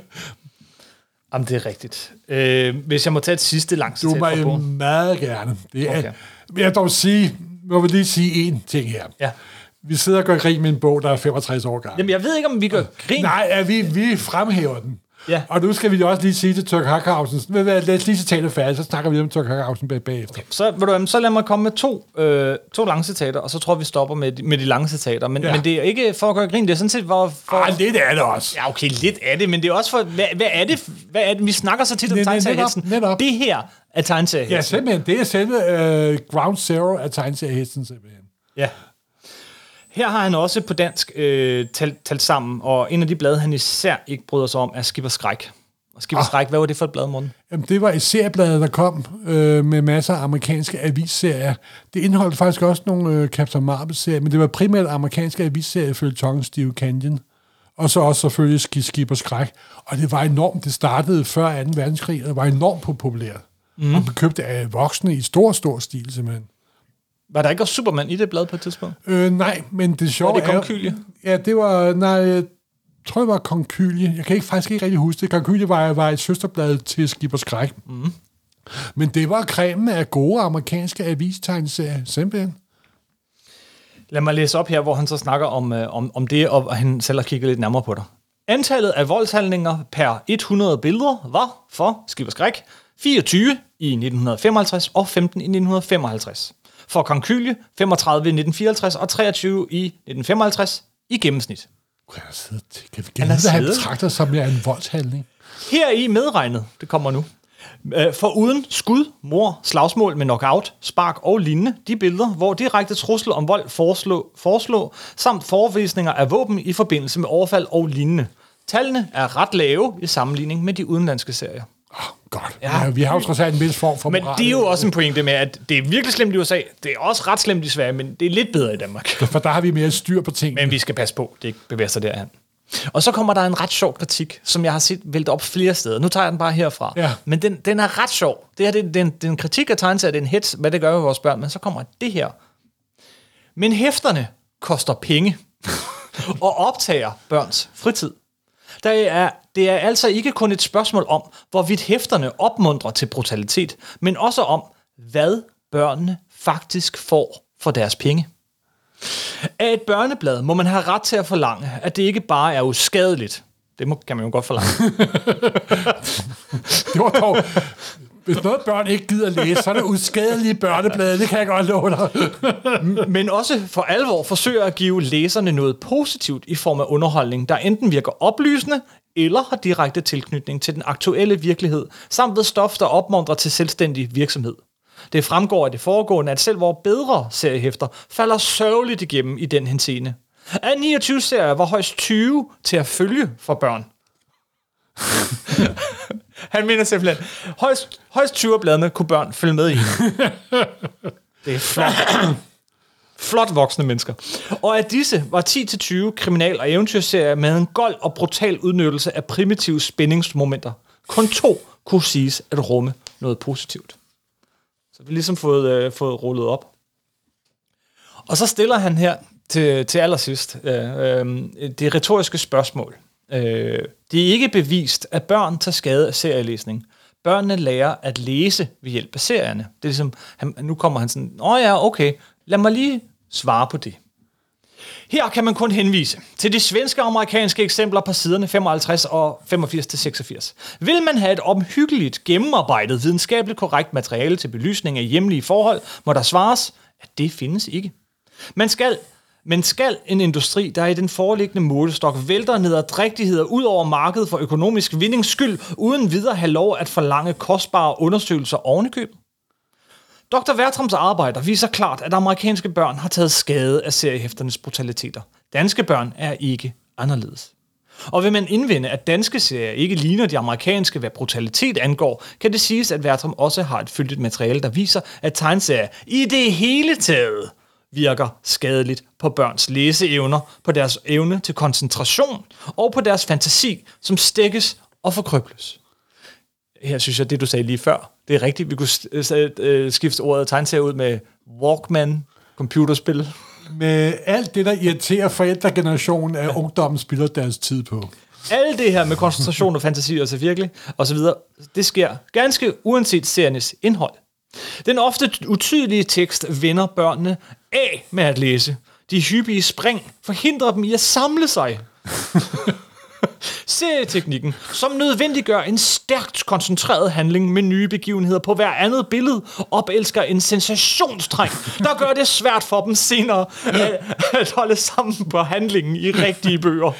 Jamen, det er rigtigt. Øh, hvis jeg må tage et sidste langt Du citat må fra jo bogen. meget gerne. Det er, Okay. jeg vil dog sige, må vi lige sige én ting her. Ja. Vi sidder og gør grin med en bog, der er 65 år gammel. Jamen, jeg ved ikke, om vi gør grin. Nej, at vi, vi fremhæver den. Ja. Og nu skal vi også lige sige til Tørk Hackhausen, lad os lige citatet færdigt, så snakker vi om Tørk Hackhausen bag, bagefter. Så, ved du, så lad mig komme med to, øh, to lange citater, og så tror jeg, vi stopper med, de- med de lange citater. Men, ja. Ja. men det er ikke for at gøre grin, det er sådan set for... for Ah, lidt er det også. Ja, okay, lidt af det, men det er også for, hvad, hvad er det, hvad er det? Vi snakker så tit om netop. Det her er tegneseriehesten. Ja, simpelthen. Det er selve uh, ground zero af tegneseriehesten, simpelthen. Ja. Her har han også på dansk øh, talt, talt sammen, og en af de blade, han især ikke bryder sig om, er Skipper Skræk. Og Skipper Ah. Skræk, hvad var det for et blad, Morten? Jamen, det var et seriebladet, der kom øh, med masser af amerikanske avisserier. Det indeholdt faktisk også nogle øh, Captain Marvel-serier, men det var primært amerikanske avisserier ifølge Tongue Steve Canyon. Og så også selvfølgelig Ski- Skib og Skræk. Og det var enormt. Det startede før 2. verdenskrig, og det var enormt populært. Mm. Og blev købt af voksne i stor, stor stil, simpelthen. Var der ikke også Superman i det blad på et tidspunkt? Øh, nej, men det sjove Var det er... Konkylie? Ja, det var... Nej, jeg tror, det var Konkylie. Jeg kan ikke, faktisk ikke rigtig huske det. Konkylie var, var et søsterblad til og Skræk. Mm. Men det var cremen af gode amerikanske avistegneserier, simpelthen. Lad mig læse op her, hvor han så snakker om, øh, om, om det, og han selv har kigget lidt nærmere på dig. Antallet af voldshandlinger per 100 billeder var for og Skræk 24 i 1955 og 15 i 1955. For Konkylie 35 i 1954 og 23 i 1955 i gennemsnit. Kan jeg sidde til? Kan vi han siddet. betragter som en voldshandling? Her i medregnet, det kommer nu, Øh, For uden skud, mor, slagsmål med knockout, spark og lignende, de billeder, hvor direkte trussel om vold foreslå, foreslå samt forevisninger af våben i forbindelse med overfald og lignende. Tallene er ret lave i sammenligning med de udenlandske serier. Godt. Ja. Ja, vi har jo trods alt en vis form for Men moral. det er jo også en pointe med, at det er virkelig slemt i USA. Det er også ret slemt i Sverige, men det er lidt bedre i Danmark. For der har vi mere styr på tingene. Men vi skal passe på, det ikke bevæger sig derhen. Og så kommer der en ret sjov kritik, som jeg har set vælte op flere steder. Nu tager jeg den bare herfra. Ja. Men den, den er ret sjov. Det her det, det, er en, det er en kritik af tegneserier, det er en hits, hvad det gør ved vores børn. Men så kommer det her. Men hæfterne koster penge og optager børns fritid. Der er, det er altså ikke kun et spørgsmål om, hvorvidt hæfterne opmuntrer til brutalitet, men også om, hvad børnene faktisk får for deres penge. Af et børneblad må man have ret til at forlange, at det ikke bare er uskadeligt. Det må, kan man jo godt forlange. Det var dog... Hvis noget børn ikke gider læse, så er det uskadelige børneblade, det kan jeg godt love dig. men også for alvor forsøger at give læserne noget positivt i form af underholdning, der enten virker oplysende eller har direkte tilknytning til den aktuelle virkelighed, samt ved stof, der opmuntrer til selvstændig virksomhed. Det fremgår af det foregående, at selv vores bedre seriehæfter falder sørgeligt igennem i den henseende. Af 29 serier var højst 20 til at følge for børn. Han mener simpelthen, højst, højst 20 af bladene kunne børn følge med i. Det er flot. Flot voksne mennesker. Og af disse var 10-20 kriminal- og eventyrserier med en gold og brutal udnyttelse af primitive spændingsmomenter. Kun to kunne siges at rumme noget positivt. Så vi har ligesom fået, øh, fået rullet op. Og så stiller han her til, til allersidst øh, øh, det retoriske spørgsmål. Øh, det er ikke bevist, at børn tager skade af serielæsning. Børnene lærer at læse ved hjælp af serierne. Det er ligesom, han, nu kommer han sådan, åh ja, okay, lad mig lige svare på det. Her kan man kun henvise til de svenske og amerikanske eksempler på siderne 55 og 85-86. Vil man have et omhyggeligt, gennemarbejdet, videnskabeligt korrekt materiale til belysning af hjemlige forhold, må der svares, at det findes ikke. Man skal, men skal en industri, der i den foreliggende målestok vælter ned ad drægtigheder ud over markedet for økonomisk vindings skyld, uden videre have lov at forlange kostbare undersøgelser ovenikøbet? Dr. Vertrams arbejder viser klart, at amerikanske børn har taget skade af seriehæfternes brutaliteter. Danske børn er ikke anderledes. Og vil man indvende, at danske serier ikke ligner de amerikanske, hvad brutalitet angår, kan det siges, at Vertram også har et fyldigt materiale, der viser, at tegneserier i det hele taget virker skadeligt på børns læseevner, på deres evne til koncentration og på deres fantasi, som stikkes og forkrøbles. Her synes jeg, det du sagde lige før, det er rigtigt. Vi kunne øh, skifte ordet tegneserie ud med Walkman, computerspil. Med alt det, der irriterer forældregenerationen af ungdommen, spiller deres tid på. Alt det her med koncentration og fantasi og så virkelig, og så videre, det sker ganske uanset seriernes indhold. Den ofte utydelige tekst vender børnene af med at læse. De hyppige spring forhindrer dem i at samle sig. Serieteknikken, som nødvendiggør en stærkt koncentreret handling med nye begivenheder på hver andet billede, opelsker en sensationstræng, der gør det svært for dem senere at, at holde sammen på handlingen i rigtige bøger.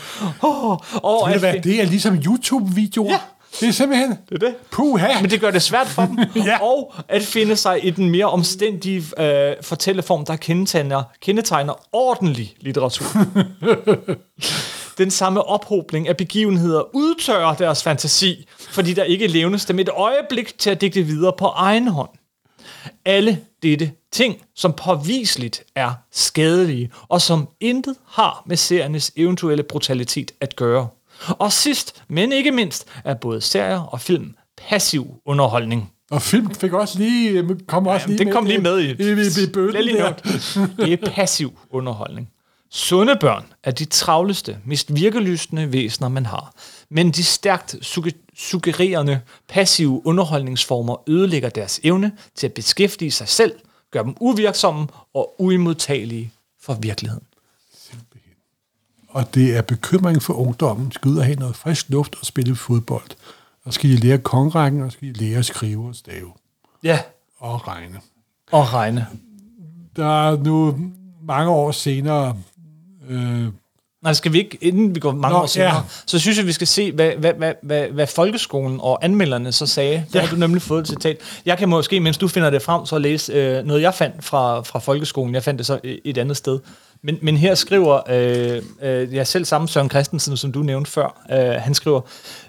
Oh, og du at, hvad, det er ligesom YouTube-videoer. Ja. Det er simpelthen... det er det. Puha! Men det gør det svært for dem, Ja. og at finde sig i den mere omstændige øh, fortælleform, der kendetegner, kendetegner ordentlig litteratur. den samme ophobning af begivenheder udtørrer deres fantasi, fordi der ikke levnes dem et øjeblik til at digte videre på egen hånd. Alle dette ting, som påviseligt er skadelige, og som intet har med seriernes eventuelle brutalitet at gøre. Og sidst, men ikke mindst, er både serier og film passiv underholdning. Og film fik også lige, kom også lige Det kom lige med i, i, i, i Lad lige der. Det er passiv underholdning. Sunde børn er de travleste, mest virkelystende væsener, man har. Men de stærkt sugge- suggererende, passive underholdningsformer ødelægger deres evne til at beskæftige sig selv, gør dem uvirksomme og uimodtagelige for virkeligheden. Og det er bekymring for ungdommen. Skal ud og have noget frisk luft og spille fodbold. Og skal de lære kongrækken, og skal de lære at skrive og stave Ja, og regne. og regne. Der er nu mange år senere øh, Nej, skal vi ikke, inden vi går mange Nå, år senere, ja. så synes jeg, vi skal se, hvad, hvad, hvad, hvad, hvad folkeskolen og anmelderne så sagde. Der Ja. har du nemlig fået et citat. Jeg kan måske, mens du finder det frem, så læse øh, noget, jeg fandt fra, fra folkeskolen. Jeg fandt det så et andet sted. Men, men her skriver, øh, øh, jeg selv samme Søren Christensen, som du nævnte før, øh, han skriver...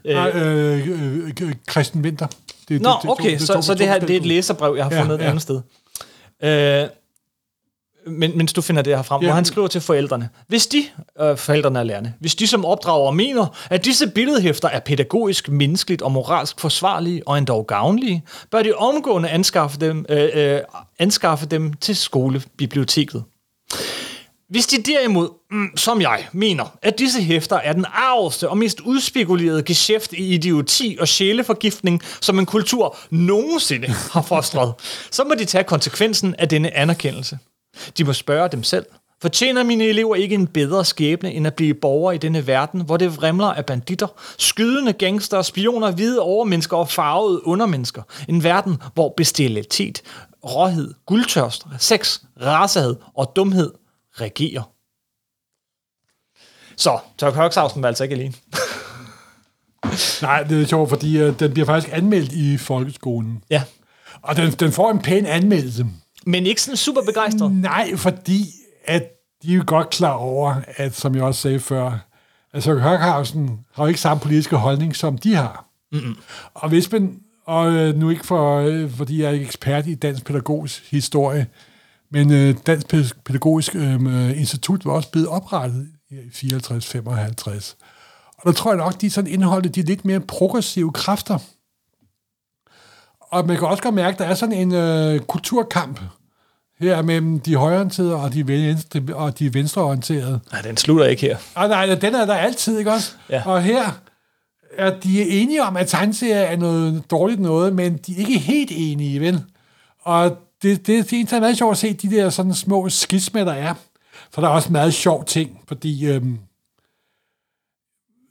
Øh, Nej, øh, øh, øh, Christian Winter. Det, Nå, det- det- okay, det- så, to- så det her det er et læserbrev, jeg har Ja, fundet et ja. andet sted. Øh, men, mens du finder det her frem, Ja. hvor han skriver til forældrene. Hvis de, øh, forældrene er lærerne, hvis de som opdrager mener, at disse billedhæfter er pædagogisk, menneskeligt og moralsk forsvarlige og endog gavnlige, bør de omgående anskaffe dem, øh, øh, anskaffe dem til skolebiblioteket. Hvis de derimod, mm, som jeg, mener, at disse hæfter er den arveste og mest udspekulerede geschæft i idioti og sjæleforgiftning, som en kultur nogensinde har fostret, så må de tage konsekvensen af denne anerkendelse. De må spørge dem selv. Fortjener mine elever ikke en bedre skæbne, end at blive borgere i denne verden, hvor det vrimler af banditter, skydende gangster, spioner, hvide overmennesker og farvede undermennesker? En verden, hvor bestialitet, råhed, guldtørst, sex, rasehed og dumhed regerer. Så, Tørk Hørsausen var altså ikke alene. Nej, det er sjovt, fordi øh, den bliver faktisk anmeldt i folkeskolen. Ja. Og den, den får en pæn anmeldelse. Men ikke sådan super begejstret. Nej, fordi at de er jo godt klar over, at som jeg også sagde før, altså Hørkhausen har jo ikke samme politiske holdning, som de har. Mm-hmm. Og hvis man, og øh, nu ikke for, øh, fordi jeg er ekspert i dansk pædagogisk historie, men øh, Dansk Pæ- Pædagogisk øh, Institut var også blevet oprettet i 54-55. Og der tror jeg nok, de sådan indeholder de lidt mere progressive kræfter. Og man kan også godt mærke, at der er sådan en øh, kulturkamp her mellem de højreorienterede og de, venstre, og de venstreorienterede. Nej, den slutter ikke her. Og nej, den er der altid, ikke også? Ja. Og her er de enige om, at tegneserier er noget dårligt noget, men de er ikke helt enige, vel? Og det, det, det er meget sjovt at se de der sådan små skismer, der er. For der er også meget sjov ting, fordi øhm,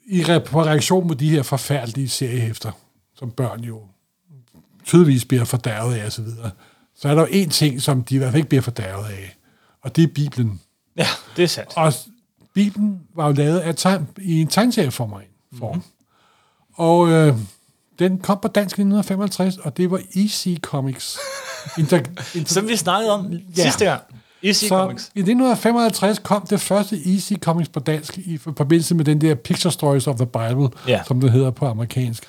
i re- på reaktion mod de her forfærdelige seriehæfter, som børn jo tydeligvis bliver fordærvet af osv., så, så er der jo en ting, som de i hvert fald ikke bliver fordærvet af, og det er Bibelen. Ja, det er sandt. Og Bibelen var jo lavet af tegn, i en tegneserieform. Mm-hmm. Og øh, den kom på dansk i 1955, og det var EC Comics. Inter, inter, Som vi snakkede om Ja. sidste gang. Easy så Comics. i 1955 kom det første Easy Comics på dansk i forbindelse med den der Picture Stories of the Bible, Ja. som det hedder på amerikansk.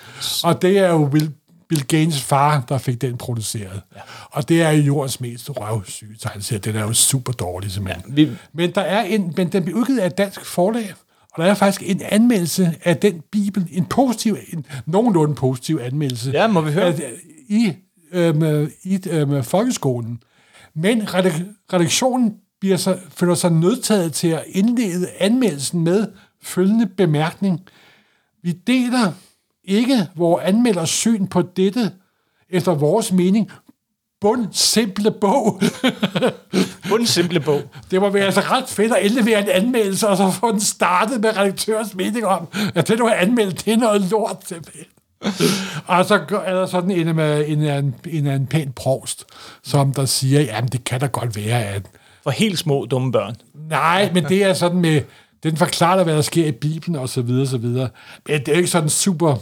Og det er jo Will, Bill Gaines far, der fik den produceret. Ja. Og det er jo jordens mest røvsyge tegneserie. Den er jo super dårlig, simpelthen. Vi, Men, der er en, men den blev udgivet af et dansk forlag, og der er faktisk en anmeldelse af den bibel, en positiv, en nogenlunde positiv anmeldelse. Ja, må vi høre? At, I, øhm, i øhm, folkeskolen. Men redak- redaktionen bliver så, føler sig nødtaget til at indlede anmeldelsen med følgende bemærkning. Vi deler ikke vores anmelders syn på dette, efter vores mening, bund simple bog. bundsimple bog. Det må være altså ret fedt at indlevere en anmeldelse, og så få den startet med redaktørens mening om, at det, du har anmeldt, det er noget lort simpelthen. og så er der sådan en, med en, en, en, en pæn provst, som der siger, jamen det kan da godt være, at For helt små, dumme børn. nej, men det er sådan med, den forklarer hvad der sker i Bibelen, og så videre, så videre. Men det er jo ikke sådan super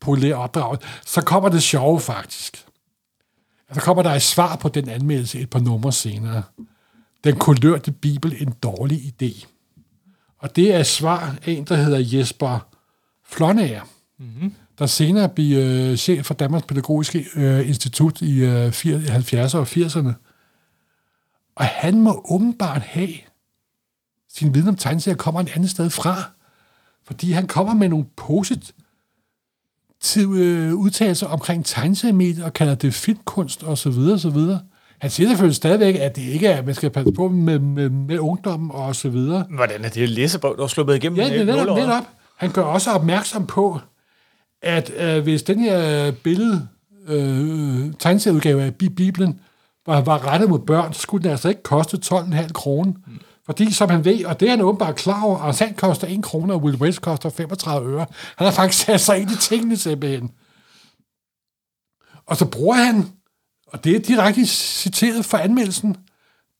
poleret opdrag. Så kommer det sjove faktisk. Så kommer der et svar på den anmeldelse et par numre senere. Den kulørte Bibel en dårlig idé. Og det er et svar af en, der hedder Jesper Flonager, mm-hmm. Der senere bliver øh, chef for Danmarks Pædagogiske øh, Institut i øh, 70'erne og 80'erne. Og han må åbenbart have sin viden om tegneserier kommer et andet sted fra. Fordi han kommer med nogle positive øh, udtalelser omkring tegneseriemediet og kalder det filmkunst og så videre, så videre. Han siger selvfølgelig stadigvæk, at det ikke er, at man skal passe på med, med, med ungdommen og så videre. Hvordan er det en læsebog, der er sluppet igennem? Ja, det er øh, netop, netop. Han gør også opmærksom på, at øh, hvis den her øh, billede, øh, tegneserieudgave af Bibelen, var, var rettet mod børn, så skulle den altså ikke koste 12,5 kroner. Mm. Fordi, som han ved, og det er han åbenbart klar over, og Sand koster 1 kroner, og Will West koster 35 øre. Han har faktisk sat sig ind i tingene simpelthen. Og så bruger han, og det er direkte citeret fra anmeldelsen,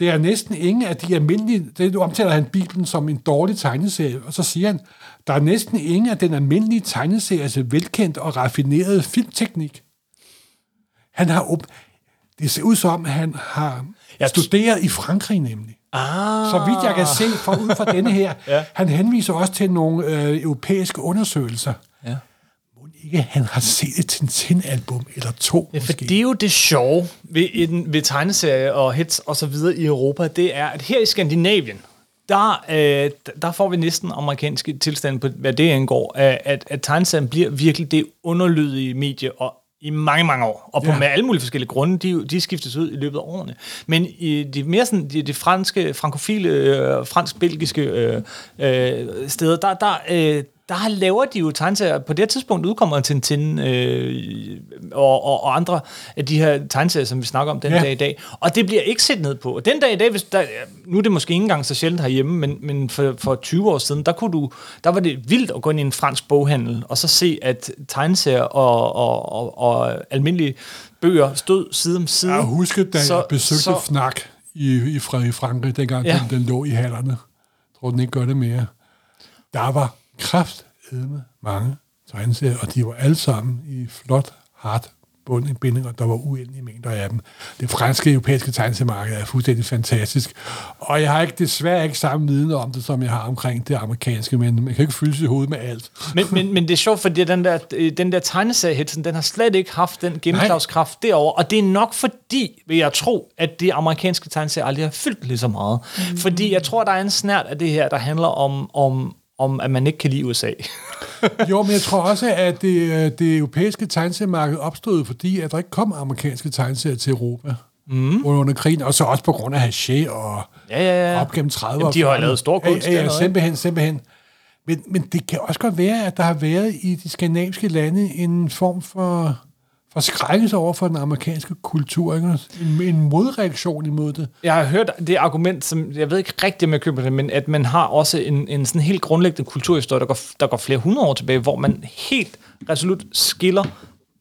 det er næsten ingen af de almindelige, det du omtaler han Bibelen som en dårlig tegneserie, og så siger han, der er næsten ingen af den almindelige tegneseries velkendt og raffinerede filmteknik. Han har op, det ser ud som, han har Jeg- studeret i Frankrig nemlig. Ah. Så vidt jeg kan se fra ud fra denne her, ja. han henviser også til nogle øh, europæiske undersøgelser. Ja. Ikke han har set et Tintin-album eller to, Ja, for måske? det er jo det sjove ved, en, ved tegneserier og hits og så videre i Europa, det er, at her i Skandinavien, der, øh, der får vi næsten amerikanske tilstande på, hvad det angår, at, at, at tegneserien bliver virkelig det underlydige medie, og i mange, mange år. Og på Ja. med alle mulige forskellige grunde, de, de skiftes ud i løbet af årene. Men i de mere sådan, de, de franske, frankofile, øh, fransk-belgiske øh, øh, steder, der, der, øh, der laver de jo tegneserier. På det tidspunkt udkommer Tintin øh, og, og, og andre af de her tegneserier, som vi snakker om den Ja. dag i dag. Og det bliver ikke set ned på. Og den dag i dag, hvis der, nu er det måske ikke engang så sjældent herhjemme, men, men for, for 20 år siden, der, kunne du, der var det vildt at gå ind i en fransk boghandel, og så se, at tegneserier og, og, og, og almindelige bøger stod side om side. Jeg husker, da Så- jeg besøgte så- Fnak i, i, i Frankrig, dengang ja. den, den lå i hallerne. Jeg tror, den ikke gør det mere. Der var kraftedme mange tegneserier, og de var alle sammen i flot, hardt bindinger. Der var uendelige mængder af dem. Det franske europæiske tegneseriemarked er fuldstændig fantastisk. Og jeg har ikke, desværre ikke samme viden om det, som jeg har omkring det amerikanske, men man kan ikke fylde sit hoved med alt. Men, men, men det er sjovt, fordi den der, øh, den der tegneseriehitsen, den har slet ikke haft den gennemslagskraft derovre. Og det er nok fordi, vil jeg tro, at de amerikanske tegneserier aldrig har fyldt lige så meget. Mm. Fordi jeg tror, der er en snært af det her, der handler om, om, om at man ikke kan lide USA. Jo, men jeg tror også, at det, øh, det europæiske tegneseriemarked opstod, fordi at der ikke kom amerikanske tegneserier til Europa mm. under krigen, og så også på grund af Haché og Ja, ja, ja. op gennem 30'erne. Jamen, de har lavet stor kunst Ja, ja, ja simpelthen, simpelthen. Men, men det kan også godt være, at der har været i de skandinaviske lande en form for, for skrækkelse over for den amerikanske kultur, ikke? En, en modreaktion imod det. Jeg har hørt det argument, som jeg ved ikke rigtig, om jeg køber det, men at man har også en, en sådan helt grundlæggende kulturhistorie, der går, der går flere hundrede år tilbage, hvor man helt resolut skiller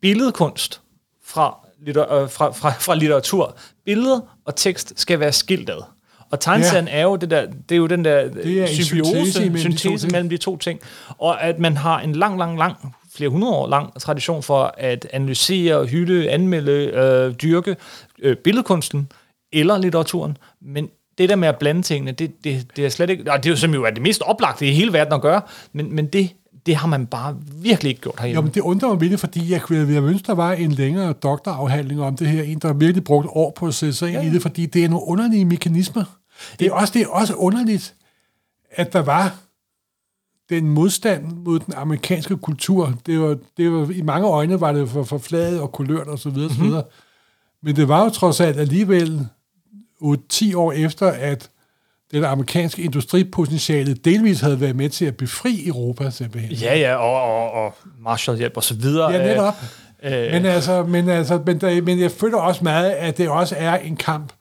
billedkunst fra, litter, øh, fra, fra, fra litteratur. Billeder og tekst skal være skilt ad. Og tegneserien er jo det der, det er jo den der Det er symbiose, syntese mellem de syntese ting. mellem de to ting. Og at man har en lang, lang, lang, flere hundrede år lang tradition for at analysere, hylde, anmelde, øh, dyrke øh, billedkunsten eller litteraturen. Men det der med at blande tingene, det, det, det er slet ikke... Og det er jo som jo er det mest oplagte i hele verden at gøre, men, men det, det har man bare virkelig ikke gjort Jo, herhjemme. men det undrer mig virkelig, fordi jeg kunne jeg ønske, der var en længere doktorafhandling om det her. En, der virkelig brugt år på at sætte sig ind ja. i det, fordi det er nogle underlige mekanismer. Det er, også, det er også underligt, at der var den modstand mod den amerikanske kultur. Det var, det var, I mange øjne var det for, for fladet og kulørt og så videre, mm-hmm. så videre. Men det var jo trods alt alligevel 8-10 år efter, at den amerikanske industripotentiale delvis havde været med til at befri Europa simpelthen. Ja, ja, og, og, og Marshallhjælp og så videre. Ja, netop. Øh, Men, altså, men, altså, men, der, men jeg føler også meget, at det også er en kamp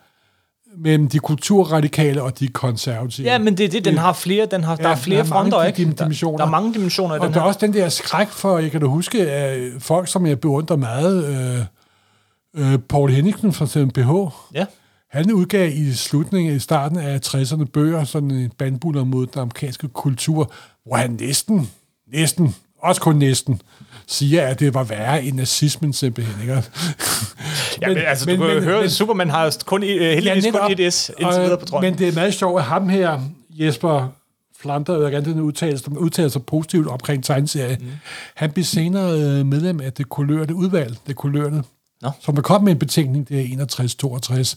mellem de kulturradikale og de konservative. Ja, men det er det, den har flere, den har, der Ja, er flere der er fronter, ikke? Der, dimensioner. der er mange dimensioner i og den der er her. også den der skræk for, jeg kan da huske, at folk, som jeg beundrer meget, øh, øh, Paul Henningsen fra CMPH, Ja. han udgav i slutningen, i starten af 60'erne bøger, sådan en bandbuller mod den amerikanske kultur, hvor han næsten, næsten, også kun næsten, siger, at det var værre end nazismen simpelthen. Ikke? Ja, men, altså, du kan jo høre, at Superman har kun, øh, heldigvis netop. kun et S indtil videre på trøjen. Men det er meget sjovt, at ham her, Jesper Flander, jeg gerne den udtale, som udtaler sig positivt omkring tegneserie. Mm. Han blev senere øh, medlem af det kulørte udvalg, det kulørte, Nå. som der kom med en betænkning der i 61-62,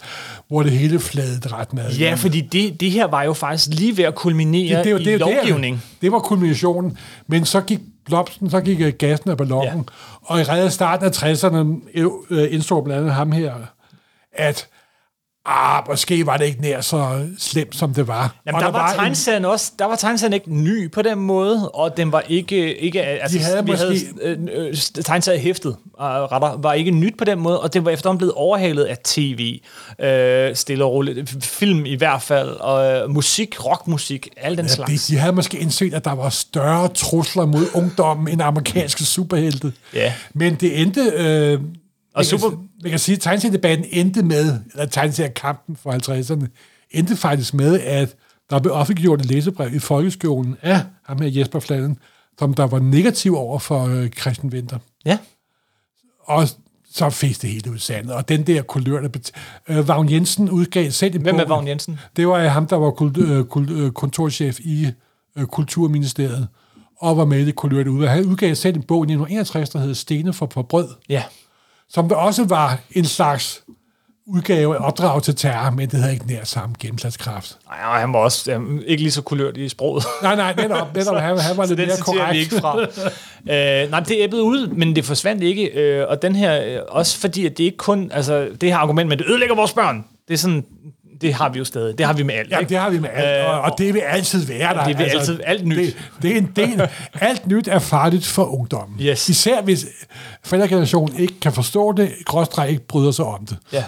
hvor det hele fladet ret meget. Ja, fordi det, det her var jo faktisk lige ved at kulminere det, det, det, i det, lovgivning. Det, det var kulminationen, men så gik blomsten, så gik øh, gassen af ballonen, ja. og i redde starten af 60'erne øh, indså blandt andet ham her, at ah, måske var det ikke nær så slemt, som det var. Jamen, og der, var en- tegneserien også, der var tegneserien ikke ny på den måde, og den var ikke, ikke altså, havde vi måske- havde øh, øh, tegneserien hæftet, uh, retter, var ikke nyt på den måde, og det var efterhånden blevet overhalet af tv, øh, stille og roligt, film i hvert fald, og øh, musik, rockmusik, al den Ja, slags. de, de havde måske indset, at der var større trusler mod ungdommen end amerikanske superhelte. Ja. Men det endte... Øh, Og super, man kan sige, at tegneseriedebatten endte med, eller tegneseriekampen for 50'erne, endte faktisk med, at der blev offentliggjort et læsebrev i folkeskolen af ham her Jesper Fladen, som der var negativ over for øh, Christian Winter. Ja. Og så fik det hele ud sandet. Og den der kulør, der bet- øh, Vagn Jensen udgav selv en Hvem er bog. Vagn Jensen? Det var ham, der var øh, kul- øh, kontorchef i øh, Kulturministeriet, og var med i det kulørte ud. Han udgav selv en bog i 1961, der hed Stene for, for brød, Ja. Som der også var en slags udgave af opdrag til terror, men det havde ikke nær samme gennemslagskraft. Nej, og han var også um, ikke lige så kulørt i sproget. Nej, nej, netop, netop han, han var så lidt mere korrekt. vi ikke fra. øh, nej, det æbbede ud, men det forsvandt ikke. Øh, og den her, øh, også fordi, at det ikke kun, altså det her argument med, det ødelægger vores børn, det er sådan, det har vi jo stadig. Det har vi med alt. Ja, ikke? det har vi med alt, Øh, og, og det vil altid være der. Det vil altid- alt nyt. Det, det er en del. Alt nyt er farligt for ungdommen. Yes. Især hvis forældregenerationen ikke kan forstå det, gråstræk ikke bryder sig om det. Ja.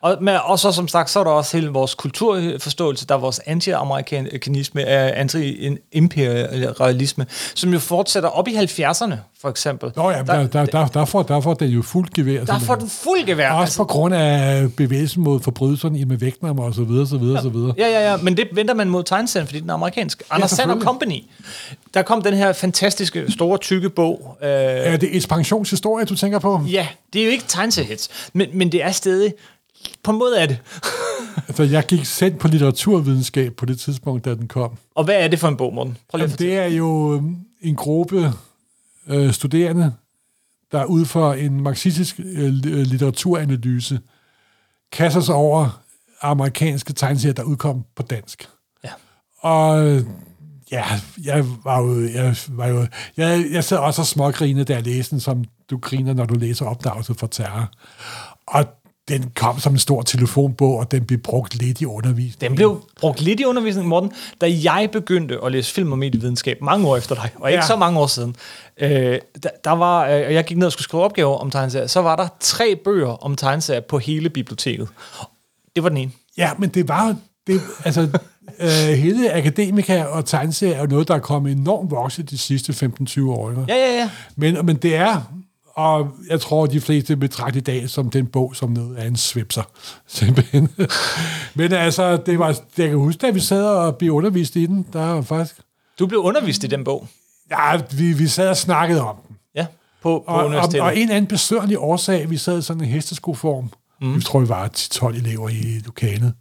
Og, men, og så som sagt, så er der også hele vores kulturforståelse, der er vores anti-amerikanisme, øh, anti-imperialisme, som jo fortsætter op i 70'erne, for eksempel. Nå ja, der, der, der, der, får, der får den jo fuldt gevær. Der får den fuld gevær. Også altså, på grund af bevægelsen mod forbrydelserne i med Vægtnam og så videre, så videre, så videre. Ja, ja, ja, men det venter man mod tegneserien, fordi den er amerikansk. Anders Sand selvfølgelig. Company. Der kom den her fantastiske, store, tykke bog. Øh, Er det ekspansionshistorie, du tænker på? ja, det er jo ikke tegneseriehits, men, men det er stadig... På en måde er det. Altså, jeg gik selv på litteraturvidenskab på det tidspunkt, da den kom. Og hvad er det for en bog, Morten? Prøv lige Jamen, det er jo øhm, en gruppe øh, studerende, der ud for en marxistisk øh, li- øh, litteraturanalyse kaster sig over amerikanske tegneserier, der udkom på dansk. Ja. Og øh, ja, jeg var jo, jeg, var jo, jeg, jeg sad også og smågrinede, da jeg læste den, som du griner, når du læser opdragelse for terror. Og den kom som en stor telefonbog, og den blev brugt lidt i undervisningen. Den blev brugt lidt i undervisningen, Morten, da jeg begyndte at læse film og medievidenskab mange år efter dig, og ikke Ja. så mange år siden. Øh, der, der var, øh, og jeg gik ned og skulle skrive opgaver om tegneserier, så var der tre bøger om tegneserier på hele biblioteket. Det var den ene. Ja, men det var det, altså, øh, hele akademika og tegneserie er noget, der er kommet enormt vokset de sidste 15-20 år. Ikke? Ja, ja, ja. Men, men det er, og jeg tror, de fleste betragter i dag som den bog, som noget af en svipser. Simpelthen. men altså, det var, jeg kan huske, da vi sad og blev undervist i den, der var faktisk, Du blev undervist i den bog. ja, vi, vi sad og snakkede om den. Ja, på, på Og, og, universitetet. og en eller anden besøgerlig årsag, vi sad i sådan en hesteskoform. Mm. Jeg tror, vi var 10-12 elever i lokalet.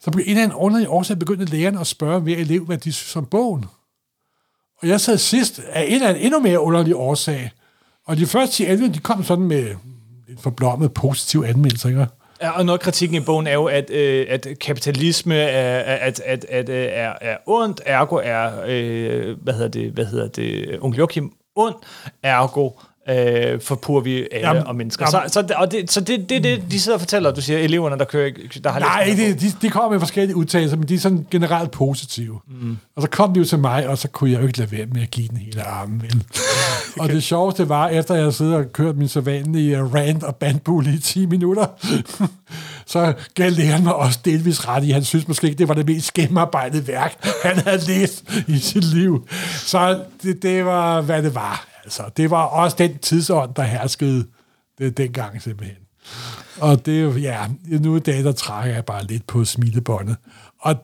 Så på en eller anden underlig årsag begyndte læreren at spørge hver elev, hvad de synes om bogen. Og jeg sad sidst af en eller anden endnu mere underlig årsag. Og de første 10 de kom sådan med lidt forblommet positiv anmeldelse. Ikke? Ja, og noget af kritikken i bogen er jo, at, øh, at kapitalisme er, at, at, at, øh, er, er ondt, ergo er, øh, hvad hedder det, hvad hedder det, øh, onkel Joachim ond, ergo øh, forpurer vi alle og mennesker. jamen. så så, og det, så det, det, det, de sidder og fortæller, du siger, eleverne, der kører, der har Nej, det, de, de kommer med forskellige udtalelser, men de er sådan generelt positive. Mm. Og så kom de jo til mig, og så kunne jeg jo ikke lade være med at give den hele armen. Vel? og det sjoveste var, efter jeg havde siddet og kørt min sædvanlige uh, rant og bandbull i 10 minutter, så gav læreren mig også delvis ret i. Han synes måske ikke, det var det mest gennemarbejdede værk, han havde læst i sit liv. Så det, det var, hvad det var. Altså, det var også den tidsånd, der herskede det, dengang simpelthen. Og det er jo, ja, nu i dag, der trækker jeg bare lidt på smilebåndet. Og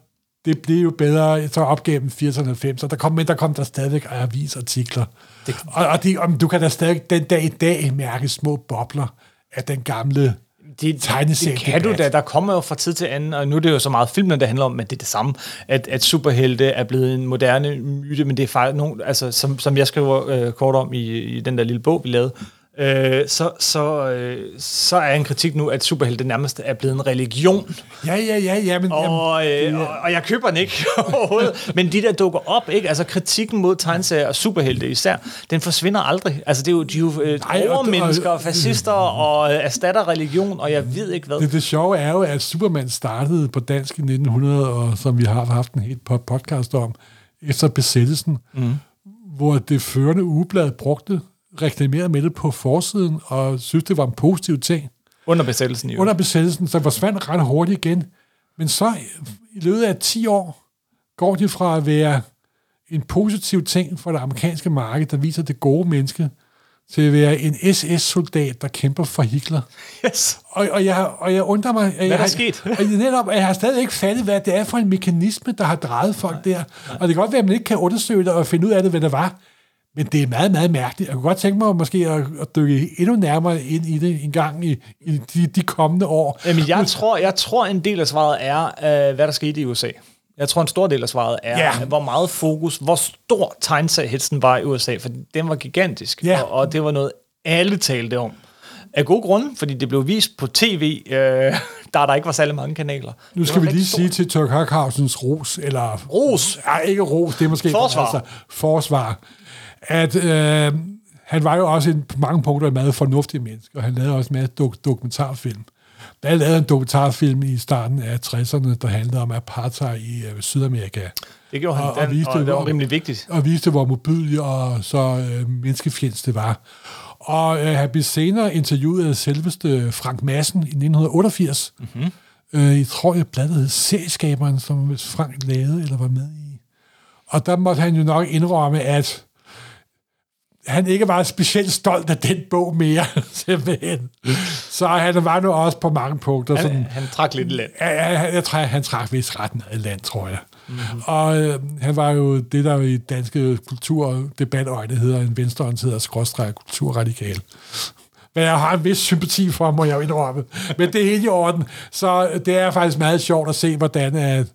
det blev jo bedre så op gennem 80'erne og 90'erne. Der kom, men der kom der stadigvæk avisartikler. Det, og, og, de, om du kan da stadig den dag i dag mærke små bobler af den gamle det, tegneserie. det kan du da. Der kommer jo fra tid til anden, og nu er det jo så meget filmen, der handler om, men det er det samme, at, at superhelte er blevet en moderne myte, men det er faktisk nogen, altså, som, som jeg skriver øh, kort om i, i den der lille bog, vi lavede, øh, så, så, øh, så er en kritik nu, at superhelte nærmest er blevet en religion, Ja, ja, ja, ja, men... og, øh, og, og jeg køber den ikke overhovedet, men de der dukker op, ikke? altså kritikken mod tegneserier og superhelte især, den forsvinder aldrig. Altså det er jo, de er jo øh, Nej, og- overmennesker, og fascister og øh, erstatter religion, og jeg ved ikke hvad. Det, det sjove er jo, at Superman startede på dansk i 1900, og som vi har haft en helt po- podcast om, efter besættelsen, mm. hvor det førende ugeblad brugte, reklamerede med det på forsiden, og synes, det var en positiv ting. Under besættelsen jo. Under besættelsen, så forsvandt ret hurtigt igen. Men så i løbet af 10 år, går de fra at være en positiv ting for det amerikanske marked, der viser det gode menneske, til at være en SS-soldat, der kæmper for Hitler. Yes. Og, og, jeg, og jeg undrer mig... Hvad der jeg, sket? Og jeg, netop, jeg har stadig ikke fattet, hvad det er for en mekanisme, der har drejet folk der. Og det kan godt være, at man ikke kan undersøge det og finde ud af det, hvad det var. Men det er meget, meget mærkeligt. Jeg kunne godt tænke mig måske at, at dykke endnu nærmere ind i det en gang i, i de, de kommende år. Jamen, jeg tror, jeg tror, en del af svaret er, øh, hvad der skete i USA. Jeg tror, en stor del af svaret er, Ja. hvor meget fokus, hvor stor tegnsaghetsen var i USA, for den var gigantisk, Ja. og, og det var noget, alle talte om. Af gode grunde, fordi det blev vist på tv, øh, der der ikke var særlig mange kanaler. Nu skal vi lige rigtig sige til Turk Hackhausens ros, eller... Ros? Ja, ikke ros, det er måske... Forsvar. Altså, forsvar. At øh, han var jo også en, på mange punkter en meget fornuftig menneske, og han lavede også en masse dok- dokumentarfilm. Der er lavet en dokumentarfilm i starten af 60'erne, der handlede om apartheid i øh, Sydamerika. Det gjorde han, Og- og, viste, og det var hvor- rimelig vigtigt. og viste, hvor modbydelig og så øh, menneskefjends det var. Og øh, han blev senere interviewet af selveste Frank Madsen i 1988. Mm-hmm. Øh, jeg tror, jeg bladet hed Serieskaberen, som Frank lavede eller var med i. Og der måtte han jo nok indrømme, at han ikke var specielt stolt af den bog mere, simpelthen. Så han var nu også på mange punkter sådan... Han, han trak lidt land. Ja, ja, jeg tror, han trak vist ret meget land, tror jeg. Mm-hmm. Og øh, han var jo det, der i danske kulturdebatøjne hedder en venstreorienteret skråstreg kulturradikal. Men jeg har en vis sympati for ham, må jeg jo indrømme. Men det er helt i orden. Så det er faktisk meget sjovt at se, hvordan at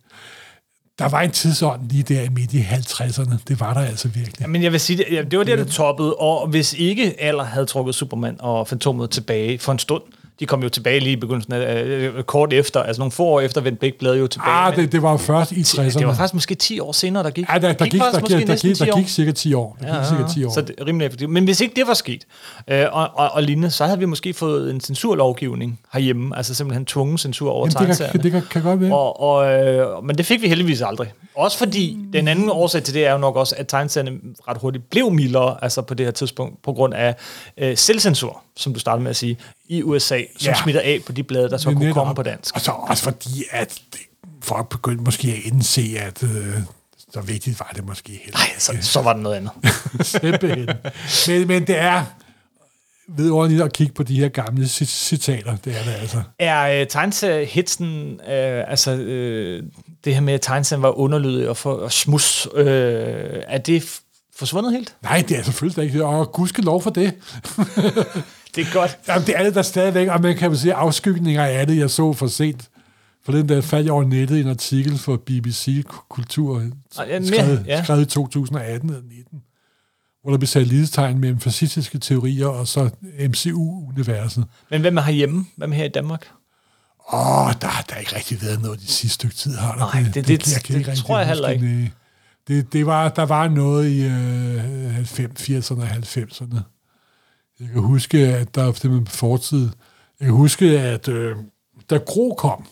der var en tidsånd lige der midt i 50'erne. Det var der altså virkelig. Men jeg vil sige, det, det var der, det toppede, og hvis ikke alder havde trukket Superman og Fantomet tilbage for en stund, de kom jo tilbage lige i begyndelsen af, øh, kort efter, altså nogle få år efter vendte Bæk Blad jo tilbage. Ah, det, det var jo først i 60'erne. det var faktisk måske 10 år senere, der gik. Ja, der, der, gik, faktisk der, gik, der, gik, 10 der gik cirka 10 år. Der gik cirka 10 år. Så det er rimelig effektivt. Men hvis ikke det var sket, øh, og, og, og lignende, så havde vi måske fået en censurlovgivning herhjemme, altså simpelthen tvungen censur over Jamen, det, kan, det kan, kan godt være. Og, og, øh, men det fik vi heldigvis aldrig. Også fordi, den anden årsag til det er jo nok også, at tegneserierne ret hurtigt blev mildere, altså på det her tidspunkt, på grund af øh, selvcensur, som du startede med at sige, i USA, som Ja. smitter af på de blade, der så Men kunne komme på dansk. Og så også fordi, at folk begyndte måske at indse, at øh, så vigtigt var det måske heller Nej, så, så var det noget andet. Simpelthen. men, men det er vidunderligt at kigge på de her gamle ci- citater. Det er det altså. Er øh, tegneseriehitsen, øh, altså øh, det her med, at tegneserien var underlydig og, for, og smus, øh, er det forsvundet helt? Nej, det er selvfølgelig ikke. Og gudske lov for det. Det er godt. Jamen, det er det der stadigvæk, og man kan jo se afskygninger af det, jeg så for sent. For den der faldt jeg over nettet i en artikel for BBC Kultur, ja, skrevet, ja. skrevet i 2018 eller 19, hvor der blev sat lidestegn mellem fascistiske teorier og så MCU-universet. Men hvem er herhjemme? Hvem er her i Danmark? Åh, der har der ikke rigtig været noget de sidste stykke tid, har der Nej, det- det- jeg kan det rigtig tror jeg heller ikke. Det, det, det var, der var noget i øh, 90, 80'erne og 90'erne. Jeg kan huske, at der det med fortid. Jeg kan huske, at øh, da Gro kom,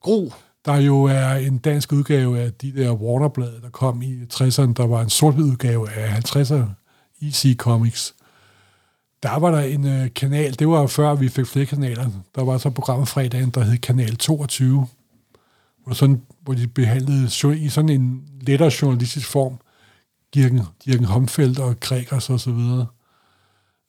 Gro. der jo er en dansk udgave af de der Warner-blade, der kom i 60'erne, der var en sort udgave af 50'er EC Comics. Der var der en øh, kanal, det var før vi fik flere kanaler, der var så et program om fredagen, der hed Kanal 22, hvor, sådan, hvor de behandlede i sådan en lettere journalistisk form, Dirken, Dirken Homfeldt og Gregers og så videre.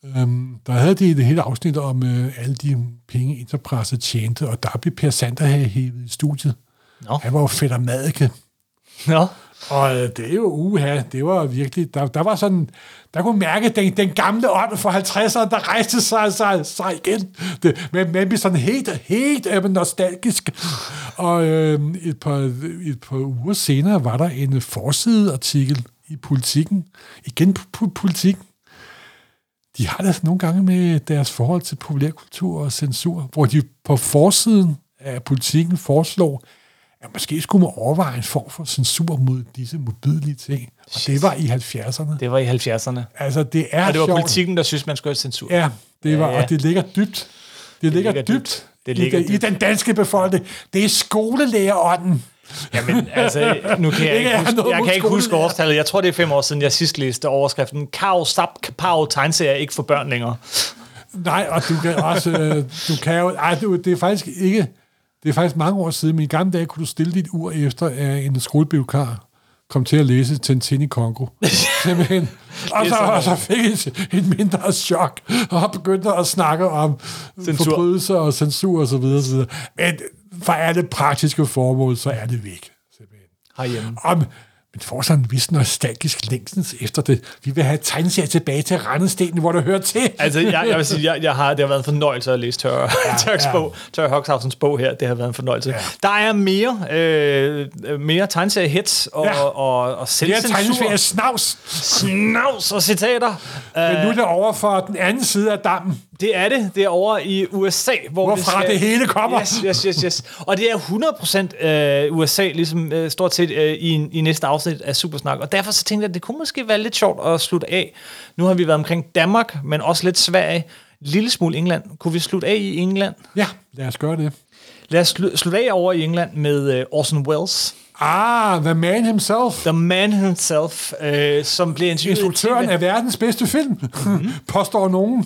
Øhm, der havde de et helt afsnit om øh, alle de penge, Interpresse tjente, og der blev Per Sander hævet i studiet. Nå. Han var jo fedt og madike. Nå. Og øh, det er jo uha, det var virkelig, der, der var sådan, der kunne mærke den, den gamle ånd fra 50'erne, der rejste sig, sig, sig igen. Det, men, men blev sådan helt, helt øh, nostalgisk. Og øh, et, par, et par uger senere var der en forsideartikel i Politiken, igen på, Politiken. De har det nogle gange med deres forhold til populærkultur og censur, hvor de på forsiden af Politiken foreslår, at måske skulle man overveje en form for censur mod disse modbydelige ting. Og det var i 70'erne. Det var i 70'erne. Altså, det er Og det var sjovt. politikken, der synes, man skulle have censur. Ja, det var, Ja, ja. og det ligger dybt. Det, ligger, ligger dybt, dybt. det Det ligger i, den, i den danske befolkning. Det er skolelæreren. Jamen, altså, nu kan jeg Ikke huske, jeg kan ikke huske årstallet. Jeg tror, det er fem år siden, jeg sidst læste overskriften. Kav, stap, kapav, tegneserie er ikke for børn længere. Nej, og du kan også... øh, du kan jo... Ej, det er faktisk ikke... Det er faktisk mange år siden, men i gamle dage kunne du stille dit ur efter at en skolebibliotekar kom til at læse Tintin i Kongo. Simpelthen. Og så, og så fik et, et mindre chok, og begyndte at snakke om Censur. forbrydelser og censur osv. Og så videre, så videre. Men for alle praktiske formål, så er det væk. Simpelthen. Herhjemme. Om, men får sådan en vis nostalgisk længsens efter det. Vi vil have tegneserier tilbage til Randestenen, hvor det hører til. Altså, jeg, jeg vil sige, jeg, jeg har, det har været en fornøjelse at læse Tør, ja, Tørks ja. bog, Tør Hoxhausens bog her. Det har været en fornøjelse. Ja. Der er mere, øh, mere tegneserie-hits og, Ja. og, og, og Det er selvcensur. tegneserier snavs. Snavs og citater. Men nu Øh, er det over for den anden side af dammen. Det er det. Det er over i USA, hvor Hvorfra det hele kommer. Yes, yes, yes, yes. Og det er 100% øh, USA, ligesom øh, stort set øh, i, i næste afsnit af Supersnak. Og derfor så tænkte jeg, at det kunne måske være lidt sjovt at slutte af. Nu har vi været omkring Danmark, men også lidt Sverige. Lille smule England. Kunne vi slutte af i England? Ja, lad os gøre det. Lad os slu- slutte af over i England med øh, Orson Welles. Ah, The Man Himself. The man himself, øh, som blev interviewet Instruktøren af verdens bedste film, påstår nogen.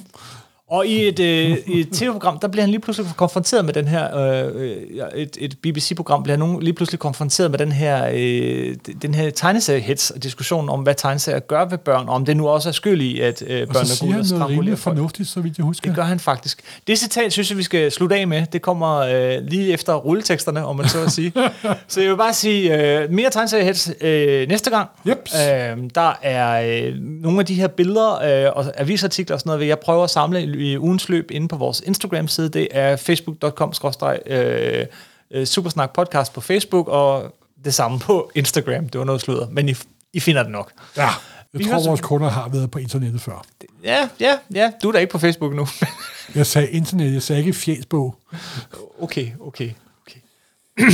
Og i et, øh, et tv-program, der bliver han lige pludselig konfronteret med den her, øh, øh, et, et BBC-program bliver nogen lige pludselig konfronteret med den her, øh, den her tegneserie-hits og diskussion om, hvad tegneserier gør ved børn, og om det nu også er skyld i, at øh, Og børn så er siger gode han og noget fornuftigt, så vidt jeg husker. Det gør han faktisk. Det citat synes jeg, vi skal slutte af med. Det kommer øh, lige efter rulleteksterne, om man så at sige. så jeg vil bare sige, øh, mere tegneseriehits øh, næste gang. Jeps. Øh, der er øh, nogle af de her billeder øh, og avisartikler og sådan noget, jeg prøve at samle i, ugens løb inde på vores Instagram-side. Det er facebook.com øh, øh, Supersnak podcast på Facebook, og det samme på Instagram. Det var noget sludder, men I, I finder det nok. Ja, jeg Vi tror, høres- vores kunder har været på internettet før. Ja, ja, ja. Du er da ikke på Facebook nu. Jeg sagde internet, jeg sagde ikke fjæsbog. Okay, okay, okay.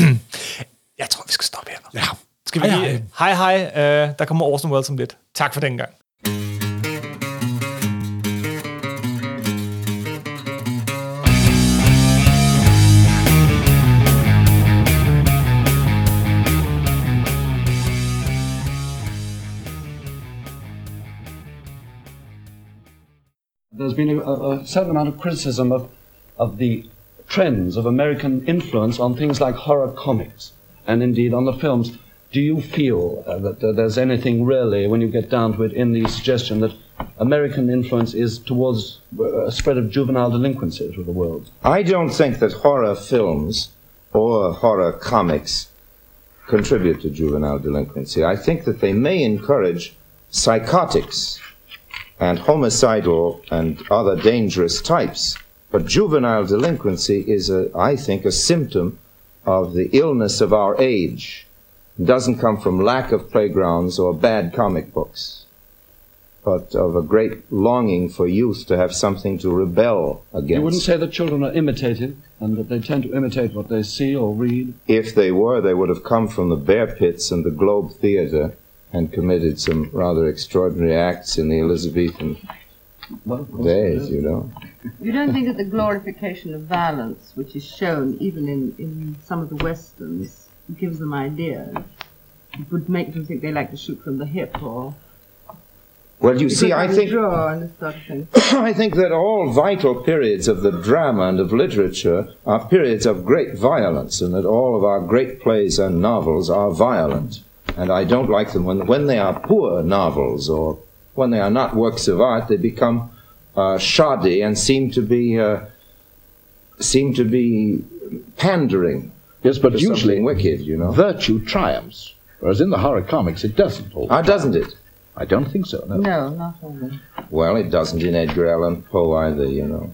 jeg tror, vi skal stoppe her. Ja. Skal vi Hej, lige... Hej, hej. Uh, der kommer Orson Welles om lidt. Tak for den gang. There's been a, a, certain amount of criticism of, of the trends of American influence on things like horror comics and indeed on the films. Do you feel uh, that there's anything really, when you get down to it, in the suggestion that American influence is towards uh, a spread of juvenile delinquency to the world? I don't think that horror films or horror comics contribute to juvenile delinquency. I think that they may encourage psychotics and homicidal and other dangerous types. But juvenile delinquency is, a, I think, a symptom of the illness of our age. It doesn't come from lack of playgrounds or bad comic books, but of a great longing for youth to have something to rebel against. You wouldn't say that children are imitative and that they tend to imitate what they see or read? If they were, they would have come from the Bear Pits and the Globe Theatre and committed some rather extraordinary acts in the Elizabethan Well, days, you know. You don't think that the glorification of violence, which is shown even in, in some of the westerns, gives them ideas? It would make them think they like to shoot from the hip or Well, you see, I think draw and this sort of. I think that all vital periods of the drama and of literature are periods of great violence, and that all of our great plays and novels are violent. And I don't like them when when they are poor novels or when they are not works of art. They become uh, shoddy and seem to be uh, seem to be pandering Yes, but to usually something wicked, you know. virtue triumphs, whereas in the horror comics it doesn't. All Ah, time. doesn't it? I don't think so. No. No, not always. Well, it doesn't in Edgar Allan Poe either, you know.